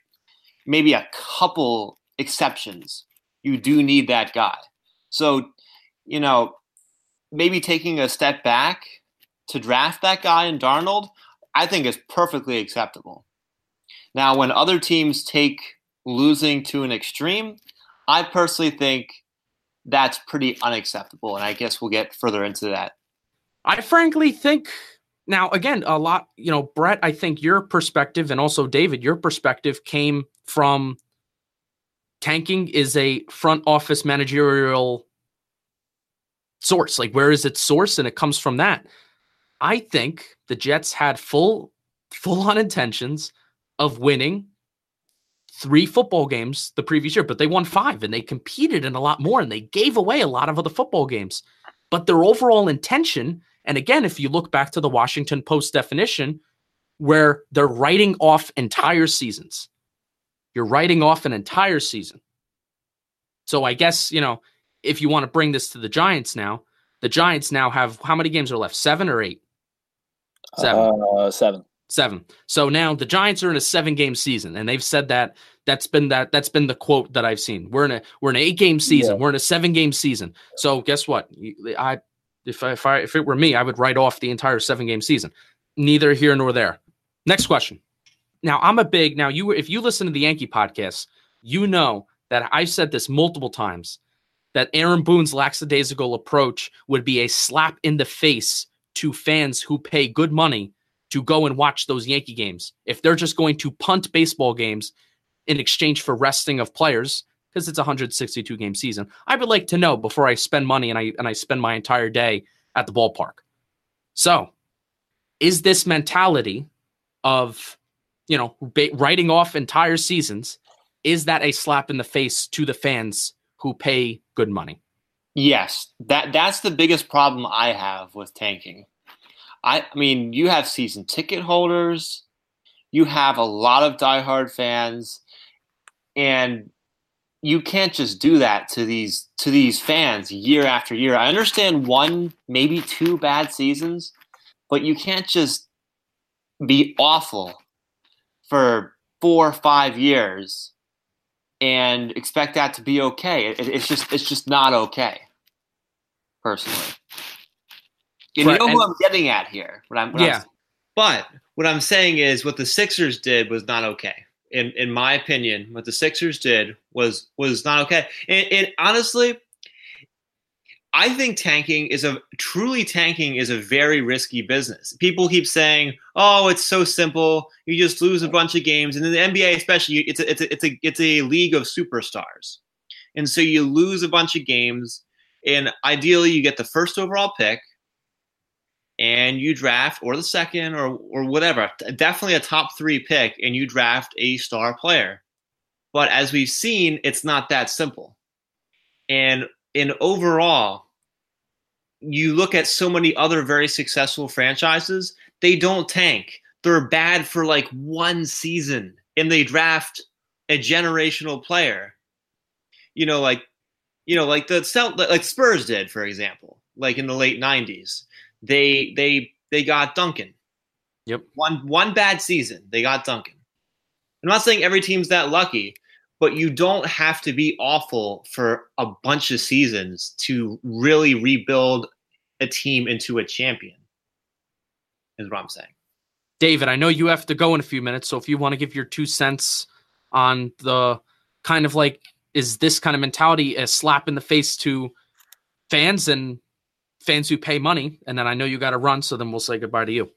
maybe a couple exceptions, you do need that guy. So, you know, maybe taking a step back to draft that guy in Darnold, I think is perfectly acceptable. Now, when other teams take losing to an extreme, I personally think that's pretty unacceptable. And I guess we'll get further into that
I frankly think now again a lot, you know, Brett, I think your perspective and also David, your perspective came from tanking is a front office managerial source. Like where is its source? And it comes from that. I think the Jets had full full on intentions of winning three football games the previous year, but they won five and they competed in a lot more and they gave away a lot of other football games. But their overall intention and again, if you look back to the Washington Post definition, where they're writing off entire seasons, you're writing off an entire season. So I guess, you know, if you want to bring this to the Giants now, the Giants now have how many games are left? Seven or eight?
Seven. Uh, seven.
Seven. So now the Giants are in a seven game season, and they've said that that's been that that's been the quote that I've seen. We're in a we're in an eight game season. Yeah. We're in a seven game season. So guess what? I if I, if I if it were me, I would write off the entire seven game season. Neither here nor there. Next question. Now I'm a big now you if you listen to the Yankee podcast, you know that I've said this multiple times that Aaron Boone's lackadaisical approach would be a slap in the face to fans who pay good money to go and watch those Yankee games. If they're just going to punt baseball games in exchange for resting of players, because it's a 162 game season. I would like to know before I spend money and I and I spend my entire day at the ballpark. So, is this mentality of you know ba- writing off entire seasons is that a slap in the face to the fans who pay good money?
Yes, that that's the biggest problem I have with tanking. I, I mean, you have season ticket holders, you have a lot of diehard fans, and you can't just do that to these to these fans year after year. I understand one, maybe two bad seasons, but you can't just be awful for four or five years and expect that to be okay. It, it's just it's just not okay, personally. And right. you know who I'm getting at here. What I'm, what
yeah.
I'm, but what I'm saying is what the Sixers did was not okay in in my opinion, what the Sixers did was was not okay. And, and honestly, I think tanking is a truly tanking is a very risky business. People keep saying, "Oh, it's so simple. You just lose a bunch of games." And in the NBA, especially, it's a, it's a, it's a it's a league of superstars, and so you lose a bunch of games. And ideally, you get the first overall pick, and you draft or the second or or whatever, definitely a top three pick, and you draft a star player. But as we've seen, it's not that simple. And in overall, you look at so many other very successful franchises, they don't tank. They're bad for like one season and they draft a generational player. You know, like you know, like the like Spurs did, for example, like in the late '90s. They they they got Duncan.
Yep.
One one bad season, they got Duncan. I'm not saying every team's that lucky, but you don't have to be awful for a bunch of seasons to really rebuild a team into a champion. Is what I'm saying.
David, I know you have to go in a few minutes, so if you want to give your two cents on the kind of like is this kind of mentality a slap in the face to fans and fans who pay money? And then I know you got to run, so then we'll say goodbye to you.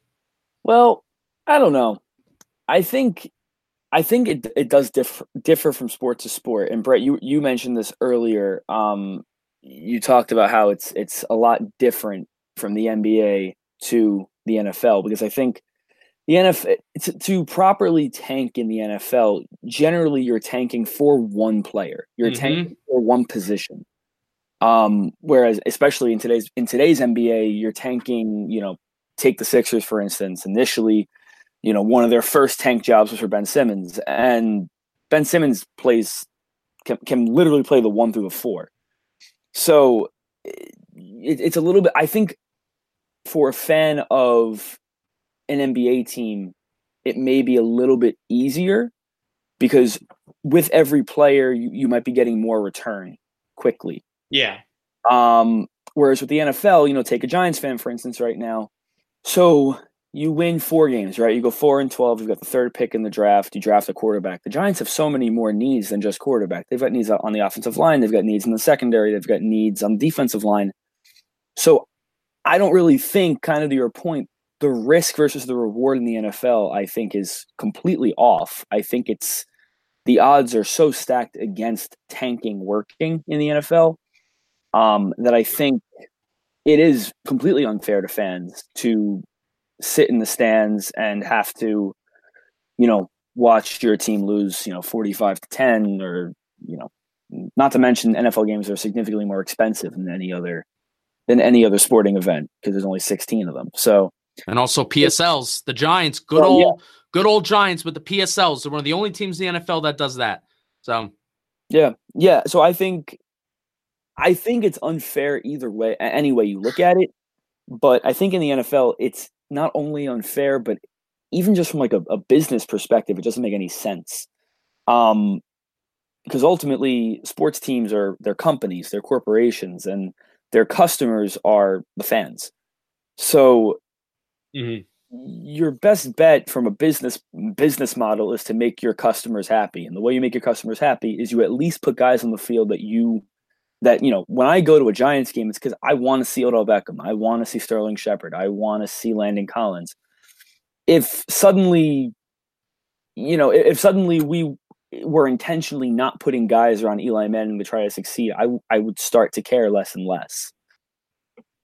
Well, I don't know. I think I think it it does differ differ from sport to sport. And Brett, you you mentioned this earlier. Um, you talked about how it's it's a lot different from the NBA to the NFL because I think the NFL to, to, properly tank in the NFL, generally you're tanking for one player. You're mm-hmm. tanking for one position. Um, whereas especially in today's in today's NBA, you're tanking, you know, take the Sixers for instance. Initially, you know, one of their first tank jobs was for Ben Simmons, and Ben Simmons plays can, can literally play the one through the four. So it, it's a little bit. I think for a fan of an NBA team, it may be a little bit easier because with every player, you, you might be getting more return quickly.
Yeah.
Um, whereas with the NFL, you know, take a Giants fan, for instance, right now. So you win four games, right? You go four and 12. You've got the third pick in the draft. You draft a quarterback. The Giants have so many more needs than just quarterback. They've got needs on the offensive line. They've got needs in the secondary. They've got needs on the defensive line. So I don't really think, kind of to your point, the risk versus the reward in the NFL, I think, is completely off. I think it's the odds are so stacked against tanking working in the NFL um, that I think it is completely unfair to fans to sit in the stands and have to, you know, watch your team lose, you know, 45 to 10 or, you know, not to mention NFL games are significantly more expensive than any other than any other sporting event because there's only 16 of them. So
and also PSLs, the Giants, good oh, old, yeah. good old Giants with the PSLs. They're one of the only teams in the NFL that does that. So,
yeah, yeah. So I think, I think it's unfair either way, any way you look at it. But I think in the NFL, it's not only unfair, but even just from like a, a business perspective, it doesn't make any sense. Um, because ultimately, sports teams are their companies, they're corporations, and their customers are the fans. So Mm-hmm. Your best bet from a business business model is to make your customers happy, and the way you make your customers happy is you at least put guys on the field that you that you know when I go to a Giants game, it's because I want to see Odell Beckham, I want to see Sterling Shepard, I want to see Landon Collins. If suddenly, you know, if suddenly we were intentionally not putting guys around Eli Manning to try to succeed, I I would start to care less and less.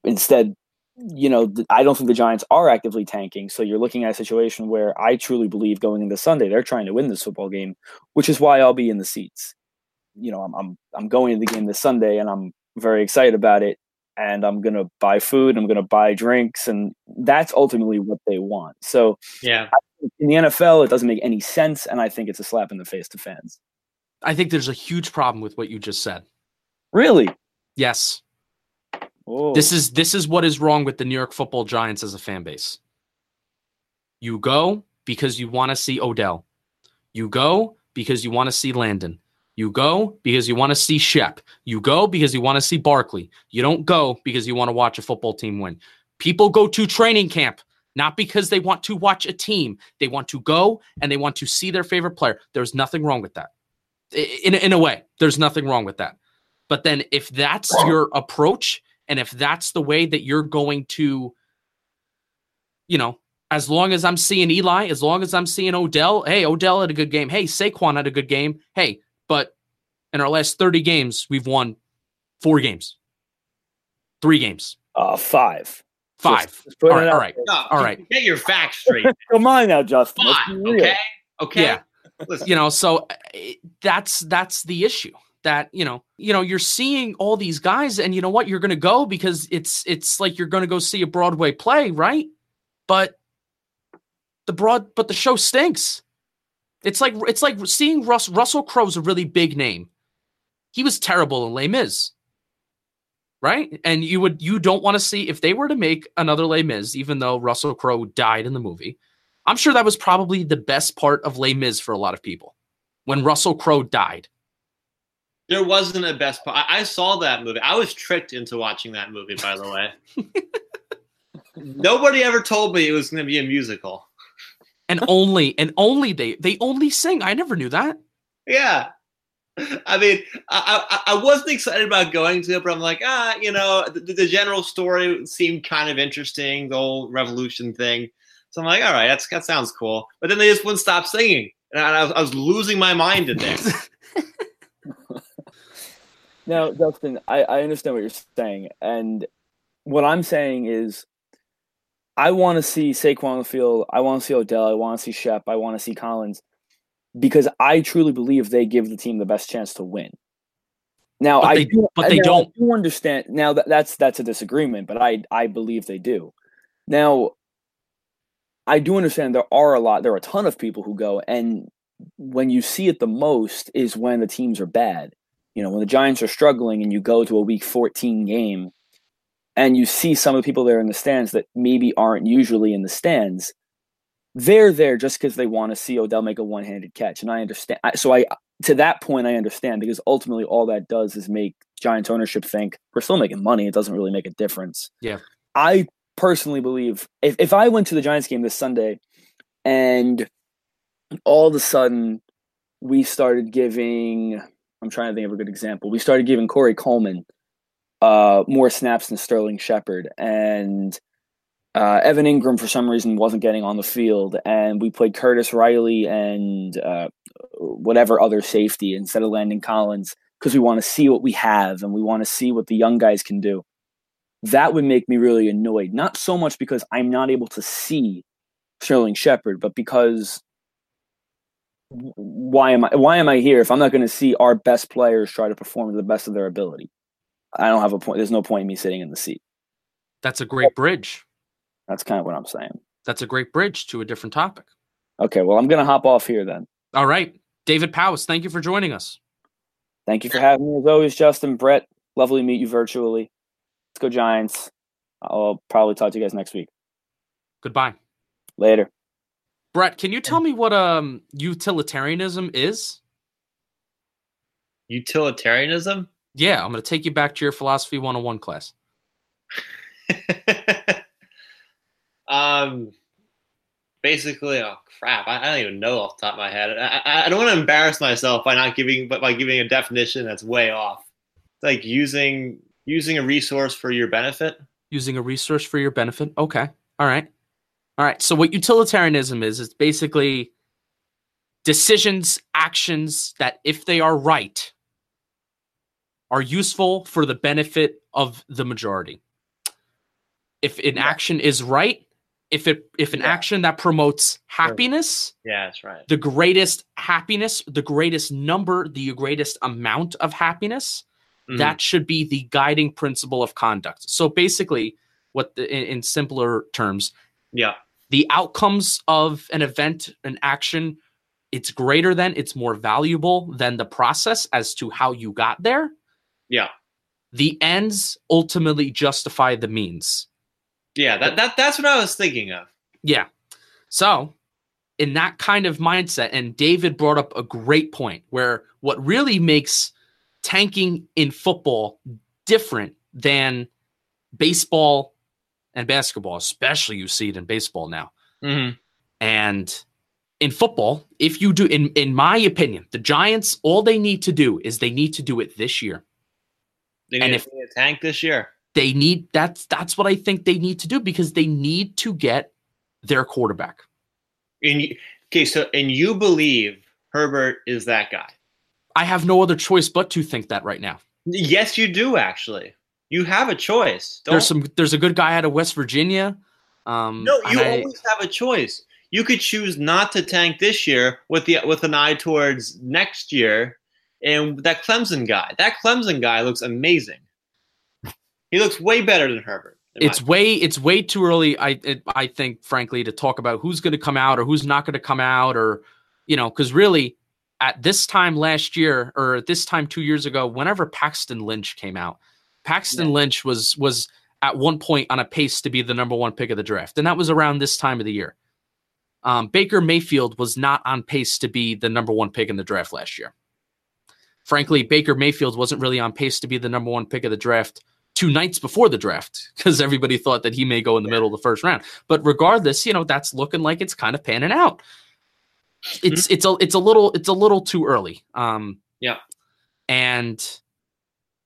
Instead, you know, I don't think the Giants are actively tanking. So you're looking at a situation where I truly believe going into Sunday they're trying to win this football game, which is why I'll be in the seats. You know, I'm I'm I'm going to the game this Sunday and I'm very excited about it. And I'm gonna buy food. I'm gonna buy drinks, and that's ultimately what they want. So
yeah,
in the NFL, it doesn't make any sense, and I think it's a slap in the face to fans.
I think there's a huge problem with what you just said.
Really?
Yes. This is this is what is wrong with the New York Football Giants as a fan base. You go because you want to see Odell. You go because you want to see Landon. You go because you want to see Shep. You go because you want to see Barkley. You don't go because you want to watch a football team win. People go to training camp not because they want to watch a team. They want to go and they want to see their favorite player. There's nothing wrong with that. In, in a way, there's nothing wrong with that. But then if that's your approach and if that's the way that you're going to, you know, as long as I'm seeing Eli, as long as I'm seeing Odell, hey, Odell had a good game. Hey, Saquon had a good game. Hey, but in our last 30 games, we've won four games, three games.
Uh, five.
Five. Just, just all right. All right.
No,
all right.
Get your facts straight.
Come on now, Justin.
Five, okay. Okay.
Yeah.
Listen,
you know so eh, that's that's the issue that you know you know you're seeing all these guys and you know what you're going to go because it's it's like you're going to go see a broadway play right but the broad but the show stinks it's like it's like seeing Russ, russell crowe's a really big name he was terrible in Les Mis right and you would you don't want to see if they were to make another Les Mis even though russell crowe died in the movie i'm sure that was probably the best part of Les Mis for a lot of people when russell crowe died
there wasn't a best part. I, I saw that movie. I was tricked into watching that movie, by the way. Nobody ever told me it was going to be a musical.
And only and only they they only sing. I never knew that.
Yeah. I mean, I, I, I wasn't excited about going to it, but I'm like, ah, you know, the, the general story seemed kind of interesting, the whole revolution thing. So I'm like, all right, that's, that sounds cool. But then they just wouldn't stop singing. And I was, I was losing my mind in there.
Now, Dustin, I, I understand what you're saying, and what I'm saying is, I want to see Saquon on the field. I want to see Odell. I want to see Shep. I want to see Collins, because I truly believe they give the team the best chance to win. Now,
But
I
they-
do,
but they don't.
I do understand. Now that that's that's a disagreement, but I I believe they do. Now, I do understand there are a lot. There are a ton of people who go, and when you see it the most is when the teams are bad. You know, when the Giants are struggling, and you go to a Week 14 game, and you see some of the people there in the stands that maybe aren't usually in the stands. They're there just because they want to see Odell make a one-handed catch, and I understand. So I, to that point, I understand because ultimately all that does is make Giants ownership think we're still making money. It doesn't really make a difference.
Yeah.
I personally believe if, if I went to the Giants game this Sunday and all of a sudden we started giving I'm trying to think of a good example. We started giving Corey Coleman uh, more snaps than Sterling Shepard and uh, Evan Engram for some reason wasn't getting on the field, and we played Curtis Riley and uh, whatever other safety instead of Landon Collins because we want to see what we have and we want to see what the young guys can do. That would make me really annoyed. Not so much because I'm not able to see Sterling Shepard, but because why am I why am I here if I'm not going to see our best players try to perform to the best of their ability? I don't have a point. There's no point in me sitting in the seat.
That's a great bridge.
That's kind of what I'm saying.
That's a great bridge to a different topic.
Okay, well, I'm going to hop off here then.
All right. David Powis, thank you for joining us.
Thank you for having me as always, Justin. Brett, lovely to meet you virtually. Let's go Giants. I'll probably talk to you guys next week.
Goodbye.
Later.
Brett, can you tell me what um utilitarianism is?
Utilitarianism?
Yeah, I'm going to take you back to your philosophy 101 class.
um, basically, oh crap, I, I don't even know off the top of my head. I, I, I don't want to embarrass myself by not giving, but by giving a definition that's way off. It's like using using a resource for your benefit.
Using a resource for your benefit. Okay. All right. All right. So what utilitarianism is, it's basically decisions, actions that if they are right, are useful for the benefit of the majority. If an
Yeah.
action is right, if it if an
Yeah.
action that promotes happiness,
Yeah, that's right.
the greatest happiness, the greatest number, the greatest amount of happiness,
Mhm.
that should be the guiding principle of conduct. So basically, what the, in, in simpler terms,
yeah,
the outcomes of an event, an action, it's greater than, it's more valuable than the process as to how you got there.
Yeah,
The ends ultimately justify the means.
yeah. That that that's what I was thinking of.
Yeah. So, in that kind of mindset, and David brought up a great point where what really makes tanking in football different than baseball and basketball, especially you see it in baseball now.
Mm-hmm.
And in football, if you do, in, in my opinion, the Giants, all they need to do is they need to do it this year.
They
And
need
if-
to a tank this year.
They need that's that's what I think they need to do because they need to get their quarterback.
And okay, so and you believe Herbert is that guy?
I have no other choice but to think that right now.
Yes, you do actually. You have a choice. Don't,
There's some there's a good guy out of West Virginia. Um
no,
and
you
I-
always have a choice. you could choose not to tank this year with the with an eye towards next year. And that Clemson guy, that Clemson guy looks amazing. He looks way better than Herbert.
It's way it's way too early. I it, I think, frankly, to talk about who's going to come out or who's not going to come out, or you know, because really, at this time last year or at this time two years ago, whenever Paxton Lynch came out, Paxton yeah. Lynch was was at one point on a pace to be the number one pick of the draft, and that was around this time of the year. Um, Baker Mayfield was not on pace to be the number one pick in the draft last year. Frankly, Baker Mayfield wasn't really on pace to be the number one pick of the draft two nights before the draft because everybody thought that he may go in the middle of the first round. But regardless, you know, that's looking like it's kind of panning out. It's mm-hmm. it's a it's a little it's a little too early. Um
yeah.
And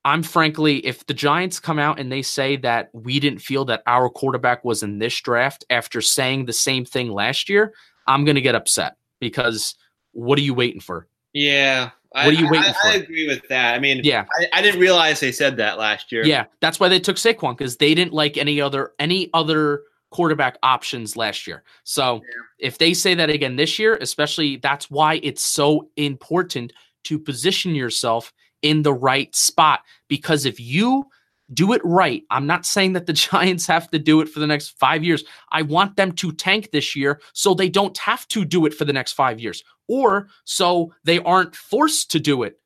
I'm frankly, if the Giants come out and they say that we didn't feel that our quarterback was in this draft after saying the same thing last year, I'm going to get upset because what are you waiting for?
Yeah.
What are you waiting
I,
for?
I agree with that. I mean,
yeah,
I, I, didn't realize they said that last year.
Yeah, that's why they took Saquon because they didn't like any other any other quarterback options last year. So yeah. if they say that again this year, especially that's why it's so important to position yourself in the right spot. Because if you do it right, I'm not saying that the Giants have to do it for the next five years. I want them to tank this year so they don't have to do it for the next five years, or so they aren't forced to do it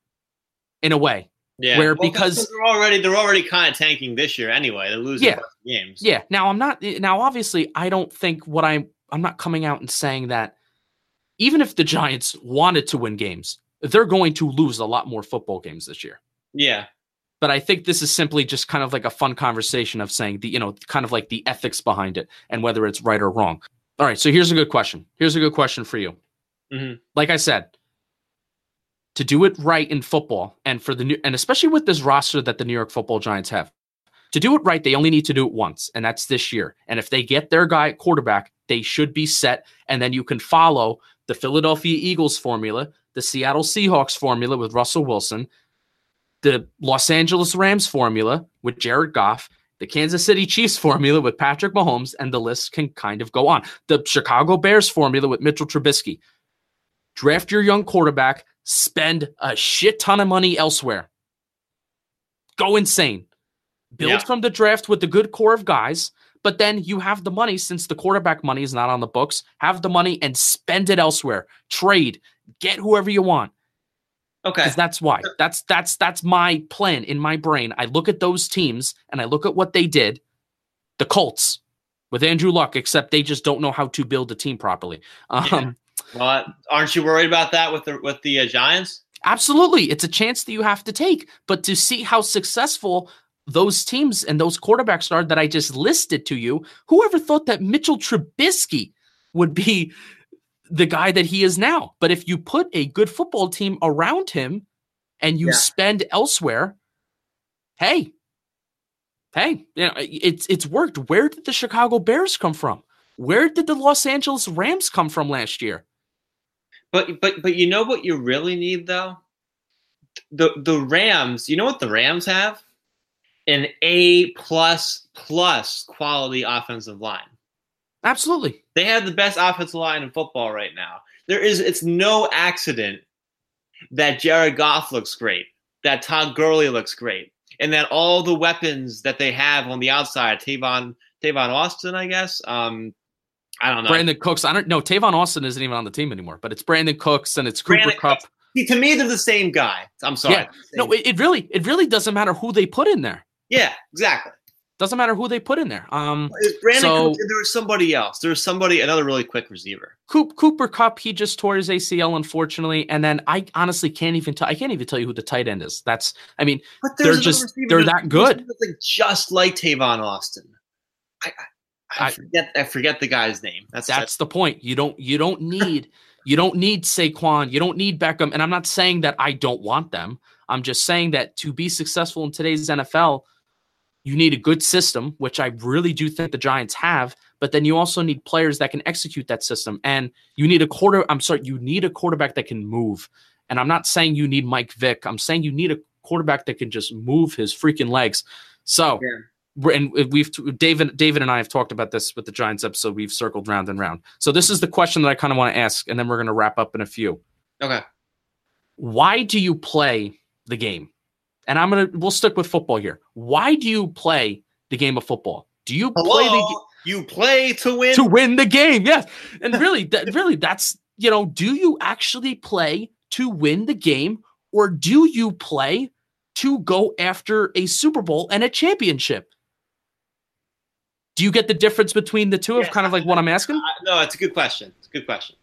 in a way.
Yeah,
where well, because
they're already they're already kind of tanking this year anyway. They're losing
yeah,
games.
Yeah. Now I'm not now obviously I don't think what I'm I'm not coming out and saying that even if the Giants wanted to win games, they're going to lose a lot more football games this year.
Yeah.
But I think this is simply just kind of like a fun conversation of saying the, you know, kind of like the ethics behind it and whether it's right or wrong. All right. So here's a good question. Here's a good question for you.
Mm-hmm.
Like I said, to do it right in football and for the new, and especially with this roster that the New York football Giants have, to do it right, they only need to do it once, and that's this year. And if they get their guy at quarterback, they should be set. And then you can follow the Philadelphia Eagles formula, the Seattle Seahawks formula with Russell Wilson, the Los Angeles Rams formula with Jared Goff, the Kansas City Chiefs formula with Patrick Mahomes, and the list can kind of go on. The Chicago Bears formula with Mitchell Trubisky. Draft your young quarterback, spend a shit ton of money elsewhere. Go insane. Build yeah. from the draft with the good core of guys, but then you have the money since the quarterback money is not on the books. Have the money and spend it elsewhere. Trade, get whoever you want.
Okay.
Because that's why. That's that's that's my plan in my brain. I look at those teams and I look at what they did. The Colts with Andrew Luck, except they just don't know how to build a team properly. Um, yeah.
Well, aren't you worried about that with the with the uh, Giants?
Absolutely, it's a chance that you have to take. But to see how successful those teams and those quarterbacks are that I just listed to you, whoever thought that Mitchell Trubisky would be the guy that he is now. But if you put a good football team around him and you yeah. spend elsewhere, hey, hey, you know, it's it's worked. Where did the Chicago Bears come from? Where did the Los Angeles Rams come from last year?
But but but you know what you really need though? The the Rams, you know what the Rams have? An A plus plus quality offensive line.
Absolutely.
They have the best offensive line in football right now. There is it's no accident that Jared Goff looks great, that Todd Gurley looks great, and that all the weapons that they have on the outside, Tavon Tavon Austin, I guess. Um, I don't know.
Brandin Cooks. I don't know. Tavon Austin isn't even on the team anymore, but it's Brandin Cooks and it's Cooper Brandon Kupp.
See, to me, they're the same guy. I'm sorry.
Yeah. No, it, it really, it really doesn't matter who they put in there.
Yeah, exactly.
Doesn't matter who they put in there. Um,
Brandon so, Cooks, there was somebody else. There was somebody, another really quick receiver.
Coop, Cooper Kupp, he just tore his ACL, unfortunately. And then I honestly can't even tell. I can't even tell you who the tight end is. That's, I mean, they're just they're that good.
Like just like Tavon Austin. I, I, I, forget. I forget the guy's name.
That's that's the point. You don't you don't need you don't need Saquon. You don't need Beckham. And I'm not saying that I don't want them. I'm just saying that to be successful in today's NFL you need a good system, which I really do think the Giants have, but then you also need players that can execute that system. And you need a quarter, I'm sorry, you need a quarterback that can move. And I'm not saying you need Mike Vick. I'm saying you need a quarterback that can just move his freaking legs. So, yeah. And we've David David and I have talked about this with the Giants episode. We've circled round and round. So this is the question that I kind of want to ask, and then we're going to wrap up in a few.
Okay.
Why do you play the game? And I'm gonna we'll stick with football here. Why do you play the game of football? Do you
Hello?
play the
you play to win
to win the game? Yes, and really, that, really, that's you know, do you actually play to win the game, or do you play to go after a Super Bowl and a championship? Do you get the difference between the two of kind of like what I'm asking?
Uh, no, it's a good question. It's a good question.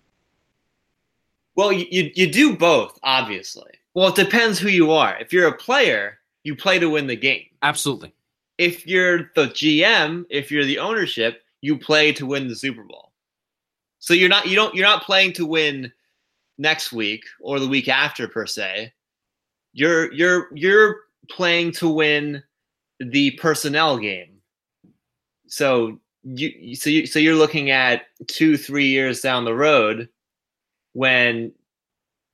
Well, you, you you do both, obviously. Well, it depends who you are. If you're a player, you play to win the game.
Absolutely.
If you're the GM, if you're the ownership, you play to win the Super Bowl. So you're not you don't you're not playing to win next week or the week after per se. You're you're you're playing to win the personnel game. So you so you so you're looking at two three years down the road when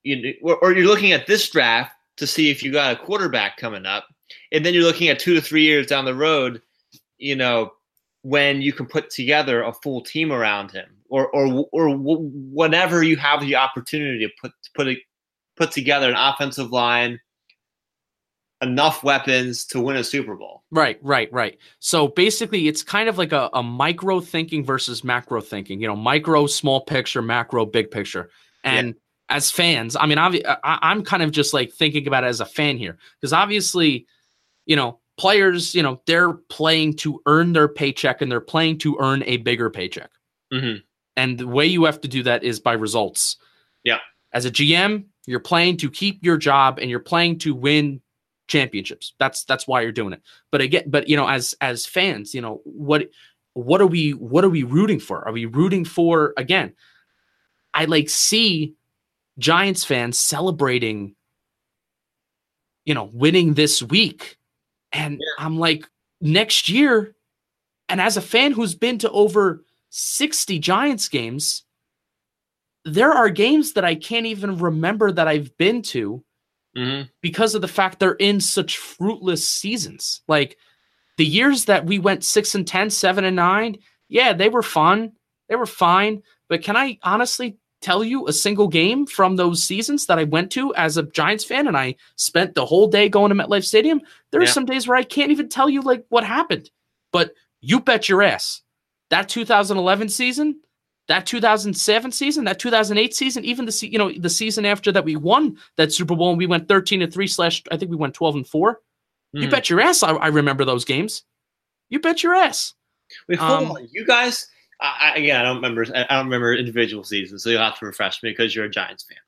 you or, or you're looking at this draft to see if you got a quarterback coming up, and then you're looking at two to three years down the road, you know, when you can put together a full team around him, or or or whenever you have the opportunity to put to put a, put together an offensive line, enough weapons to win a Super Bowl.
Right, right, right. So basically, it's kind of like a, a micro thinking versus macro thinking. You know, micro, small picture, macro, big picture. And as fans, I mean, obvi- I, I'm kind of just like thinking about it as a fan here because obviously, you know, players, you know, they're playing to earn their paycheck and they're playing to earn a bigger paycheck.
Mhm.
And the way you have to do that is by results.
Yeah.
As a GM, you're playing to keep your job and you're playing to win championships. That's that's why you're doing it. But again, but you know, as as fans, you know, what what are we what are we rooting for? Are we rooting for again? I like see Giants fans celebrating, you know, winning this week. And I'm like, next year, and as a fan who's been to over 60 Giants games, there are games that I can't even remember that I've been to
Mm-hmm.
because of the fact they're in such fruitless seasons. Like the years that we went 6 and 10, 7 and 9, yeah, they were fun. They were fine, but can I honestly tell you a single game from those seasons that I went to as a Giants fan and I spent the whole day going to MetLife Stadium? There are
Yeah.
some days where I can't even tell you like what happened. But you bet your ass. That 2011 season, that 2007 season, that 2008 season, even the se- you know the season after that we won that Super Bowl and we went 13 and three slash I think we went 12 and 4 You
Mhm.
bet your ass I, I remember those games. You bet your ass.
Wait, hold
Um,
on. You guys, I, I, again, I don't remember. I don't remember individual seasons, so you'll have to refresh me because you're a Giants fan.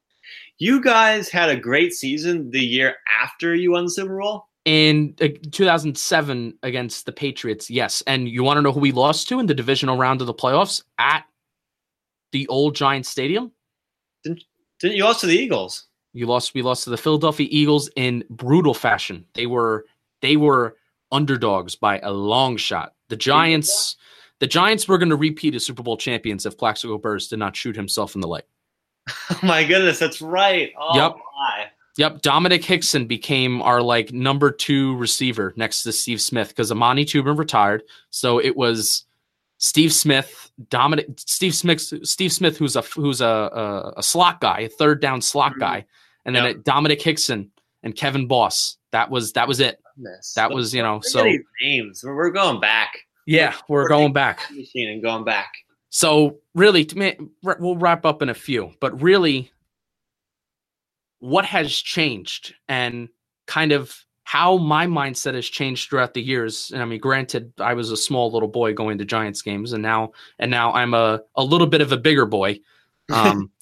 You guys had a great season the year after you won the Super Bowl.
In uh, 2007 against the Patriots, yes. And you want to know who we lost to in the divisional round of the playoffs at the old Giants Stadium?
Didn't didn't you lost to the Eagles?
You lost. We lost to the Philadelphia Eagles in brutal fashion. They were they were underdogs by a long shot. The Giants, the Giants were going to repeat as Super Bowl champions if Plaxico Burress did not shoot himself in the leg.
Oh my goodness, that's right. Oh
Yep.
my.
Yep, Domenik Hixon became our like number two receiver next to Steve Smith because Amani Toomer retired. So it was Steve Smith, Domenik, Steve Smith, Steve Smith, who's a who's a a, a slot guy, a third down slot
Mhm.
guy, and then
Yep.
it, Domenik Hixon and Kevin Boss. That was that was it.
Goodness.
That was you know.
Look
So
these names. We're, we're going back.
yeah, we're going back.
Machine and going back.
So really, to me, we'll wrap up in a few, but really, what has changed and kind of how my mindset has changed throughout the years. And I mean, granted, I was a small little boy going to Giants games, and now and now I'm a a little bit of a bigger boy. Um,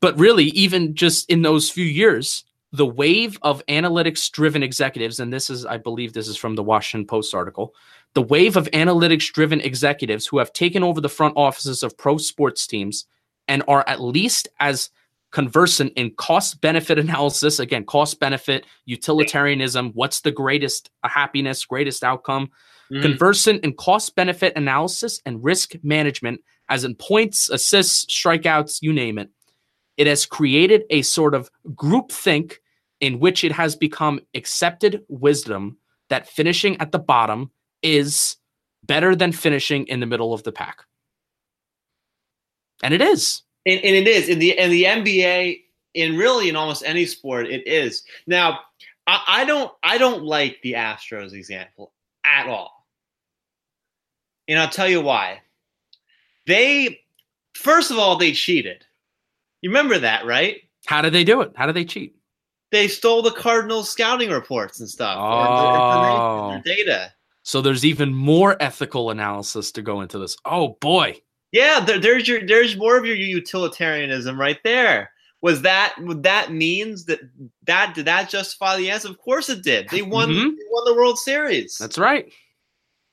but really, even just in those few years, the wave of analytics driven executives, and this is, I believe, this is from the Washington Post article the wave of analytics driven executives who have taken over the front offices of pro sports teams and are at least as conversant in cost benefit analysis again cost benefit utilitarianism what's the greatest happiness greatest outcome
Mhm.
conversant in cost benefit analysis and risk management as in points assists strikeouts you name it it has created a sort of group think in which it has become accepted wisdom that finishing at the bottom is better than finishing in the middle of the pack. And it is.
And, and it is in the in the NBA, in really in almost any sport, it is. Now, I, I don't I don't like the Astros example at all. And I'll tell you why. They first of all, they cheated. You remember that, right?
How did they do it? How did they cheat?
They stole the Cardinals scouting reports and stuff.
Oh.
and data.
So there's even more ethical analysis to go into this. Oh boy.
Yeah, there, there's your there's more of your utilitarianism right there. Was that that means that that did that justify the answer? Of course it did. They won
Mhm.
they won the World Series.
That's right.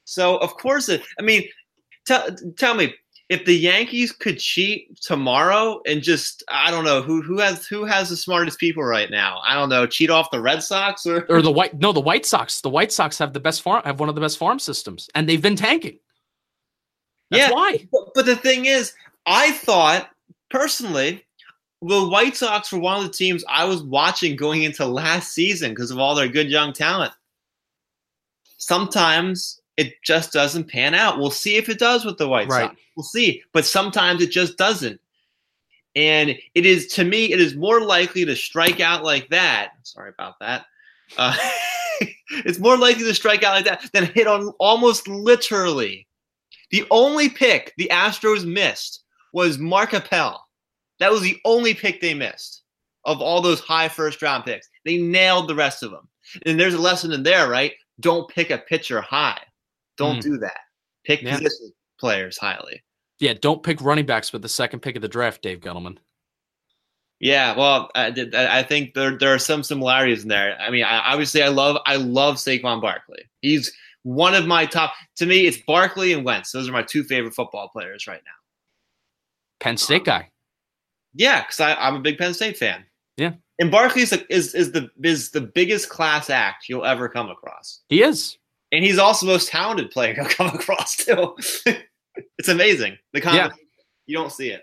So of course it. I mean, tell tell me if the Yankees could cheat tomorrow and just I don't know who who has who has the smartest people right now. I don't know, cheat off the Red Sox or
Or the white no, the White Sox. The White Sox have the best farm have one of the best farm systems. And they've been tanking. That's
Yeah.
why.
But, but the thing is, I thought personally, the White Sox were one of the teams I was watching going into last season because of all their good young talent. Sometimes it just doesn't pan out. We'll see if it does with the White
Right.
Sox. We'll see. But sometimes it just doesn't. And it is, to me, it is more likely to strike out like that. Sorry about that. Uh, it's more likely to strike out like that than hit on almost literally the only pick the Astros missed was Mark Appel. That was the only pick they missed of all those high first round picks. They nailed the rest of them. And there's a lesson in there, right? Don't pick a pitcher high. Don't
Mm.
do that. Pick
Yeah.
position players highly.
Yeah, don't pick running backs with the second pick of the draft, Dave Gettleman.
Yeah, well, I, did- I think there there are some similarities in there. I mean, I, obviously, I love I love Saquon Barkley. He's one of my top. To me, it's Barkley and Wentz. Those are my two favorite football players right now.
Penn State guy.
Yeah, because I'm a big Penn State fan.
Yeah.
and Barkley is, is is the is the biggest class act you'll ever come across,
He is.
and he's also the most talented player you'll come across too. it's amazing the combination. You don't see it.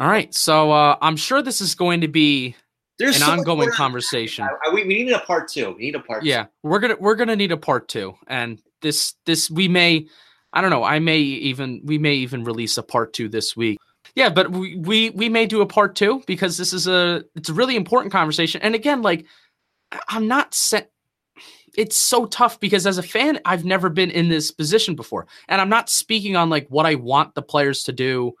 All right. So uh, I'm sure this is going to be
There's
an
so
ongoing conversation.
I- I- we, we need a part two. We need a part.
Yeah, we're gonna we're gonna need a part two, and this this we may, I don't know, I may even we may even release a part two this week. Yeah, but we we we may do a part two because this is a it's a really important conversation. And again, like I'm not set. It's so tough because as a fan, I've never been in this position before, and I'm not speaking on like what I want the players to do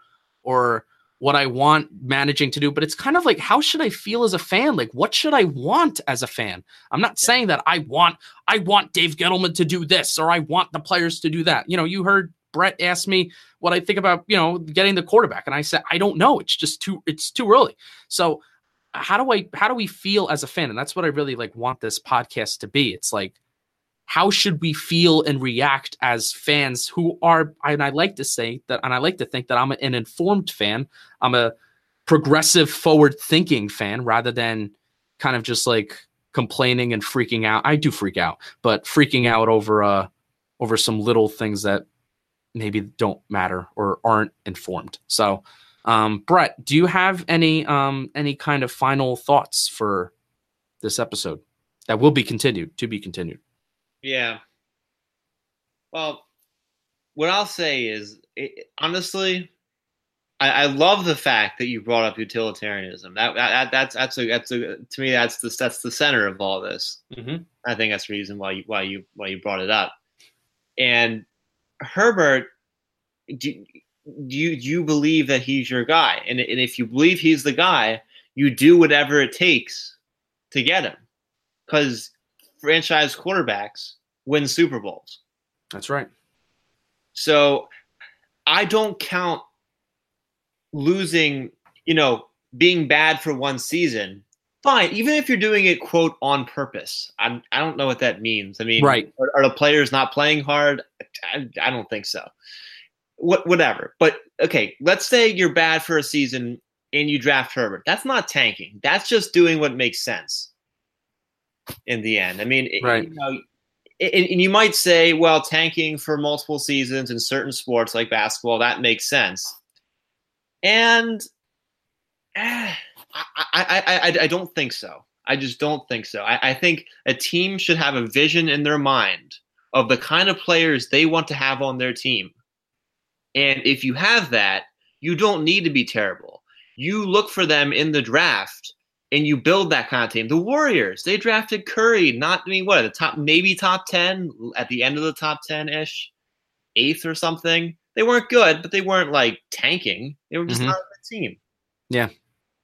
or what I want managing to do, but it's kind of like how should I feel as a fan? Like what should I want as a fan? I'm not saying that I want I want Dave Gettleman to do this or I want the players to do that. You know, you heard Brett ask me what I think about, you know, getting the quarterback and I said I don't know. It's just too it's too early. So how do I how do we feel as a fan? And that's what I really like want this podcast to be. It's like how should we feel and react as fans who are and I like to say that and I like to think that I'm an informed fan. I'm a progressive forward thinking fan rather than kind of just like complaining and freaking out. I do freak out, but freaking out over uh over some little things that maybe don't matter or aren't informed. So, um Brett, do you have any um any kind of final thoughts for this episode that will be continued to be continued?
Yeah. Well, what I'll say is, it, honestly, I, I love the fact that you brought up utilitarianism. That, that that's that's a that's a to me that's the that's the center of all this.
Mm-hmm.
I think that's the reason why you why you why you brought it up. And Herbert, do, do you do you believe that he's your guy? And and if you believe he's the guy, you do whatever it takes to get him, because franchise quarterbacks win Super Bowls.
That's right.
So I don't count losing, you know, being bad for one season. Fine, even if you're doing it quote on purpose. I I don't know what that means. I mean,
Right.
Are, are the players not playing hard? I, I don't think so. What whatever. But okay, let's say you're bad for a season and you draft Herbert. That's not tanking. That's just doing what makes sense. In the end, I mean,
Right.
you know, and, you might say, well, tanking for multiple seasons in certain sports like basketball, that makes sense. And eh, I, I, I, I, I don't think so. I just don't think so. I, I think a team should have a vision in their mind of the kind of players they want to have on their team. And if you have that, you don't need to be terrible. You look for them in the draft and you build that kind of team. The Warriors, they drafted Curry, not I mean what, the top maybe top 10 at the end of the top 10-ish, eighth or something. They weren't good, but they weren't like tanking. They were just
Mhm.
not a good team.
Yeah.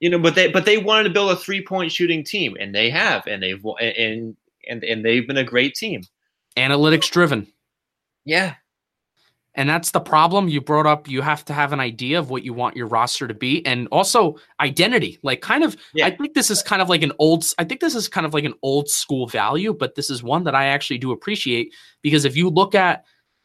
You know, but they but they wanted to build a three-point shooting team and they have and they've and and and they've been a great team.
Analytics driven.
Yeah.
And that's the problem. You brought up you have to have an idea of what you want your roster to be and also identity. Like kind of
Yeah.
I think this is kind of like an old I think this is kind of like an old school value, but this is one that I actually do appreciate because if you look at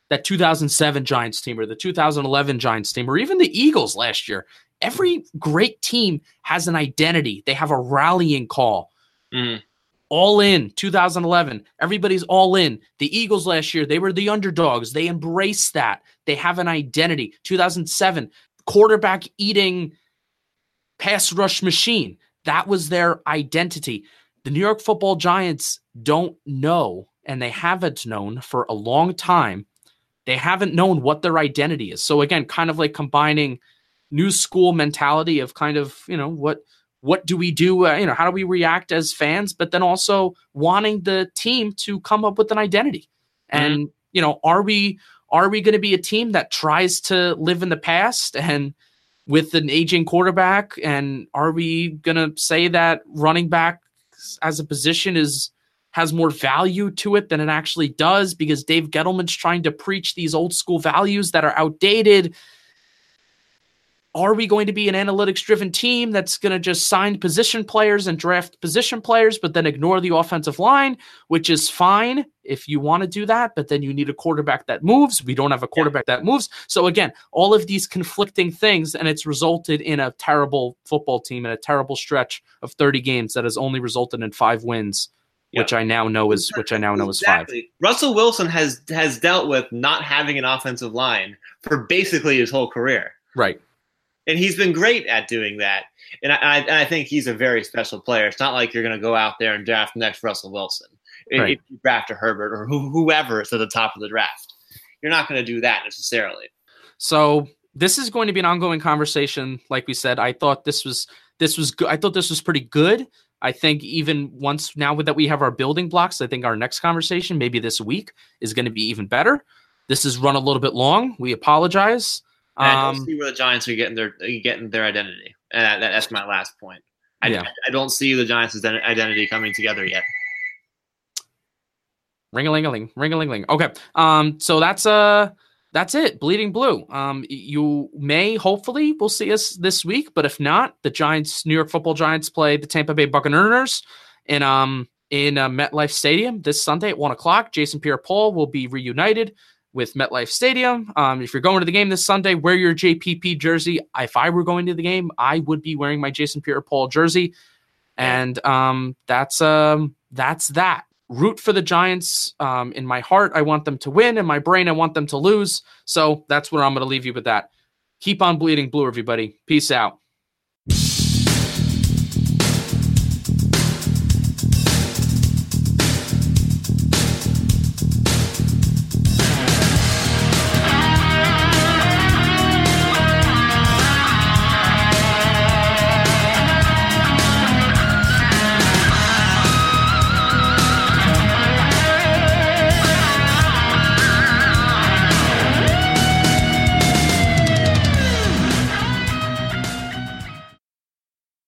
that 2007 Giants team or the 2011 Giants team or even the Eagles last year, every great team has an identity. They have a rallying call
Mhm.
All in 2011 everybody's all in. The eagles last year they were the underdogs. They embrace that. They have an identity. 2007 quarterback eating pass rush machine. That was their identity. The new york football giants don't know and they haven't known for a long time. They haven't known what their identity is. So again kind of like combining new school mentality of kind of you know what what do we do uh, you know how do we react as fans but then also wanting the team to come up with an identity. And you know are we are we going to be a team that tries to live in the past and with an aging quarterback? And are we going to say that running back as a position is has more value to it than it actually does because Dave Gettleman's trying to preach these old school values that are outdated are we going to be an analytics driven team that's going to just sign position players and draft position players, but then ignore the offensive line, which is fine if you want to do that, but then you need a quarterback that moves. We don't have a quarterback that moves. So, again, all of these conflicting things, and it's resulted in a terrible football team and a terrible stretch of 30 games that has only resulted in five wins.
Yeah.
Which I now know is which I now know is five.
Russell Wilson has has dealt with not having an offensive line for basically his whole career.
Right.
And he's been great at doing that. And I, I, I think he's a very special player. It's not like you're going to go out there and draft next Russell Wilson. If-
Right.
If you draft a Herbert or who, whoever is at the top of the draft, you're not going to do that necessarily.
So this is going to be an ongoing conversation. Like we said, I thought this was this was good. I thought this was pretty good. I think even once now that we have our building blocks, I think our next conversation, maybe this week, is going to be even better. This has run a little bit long. We apologize.
And I don't
Um,
see where the Giants are getting their getting their identity. And that, that's my last point. I,
Yeah.
I don't see the Giants' identity coming together yet.
Ring a ling a ling, ring a ling ling. Okay. Um, so that's uh that's it. Bleeding blue. Um, you may hopefully we'll see us this week, but if not, the Giants, New York Football Giants, play the Tampa Bay Buccaneers in um in uh, MetLife Stadium this Sunday at one o'clock. Jason Pierre-Paul will be reunited with MetLife Stadium. Um, if you're going to the game this Sunday, wear your JPP jersey. If I were going to the game, I would be wearing my Jason Pierre-Paul jersey, and um, that's um that's that root for the Giants. Um, in my heart, I want them to win. In my brain, I want them to lose. So that's where I'm going to leave you with that. Keep on bleeding blue, everybody. Peace out.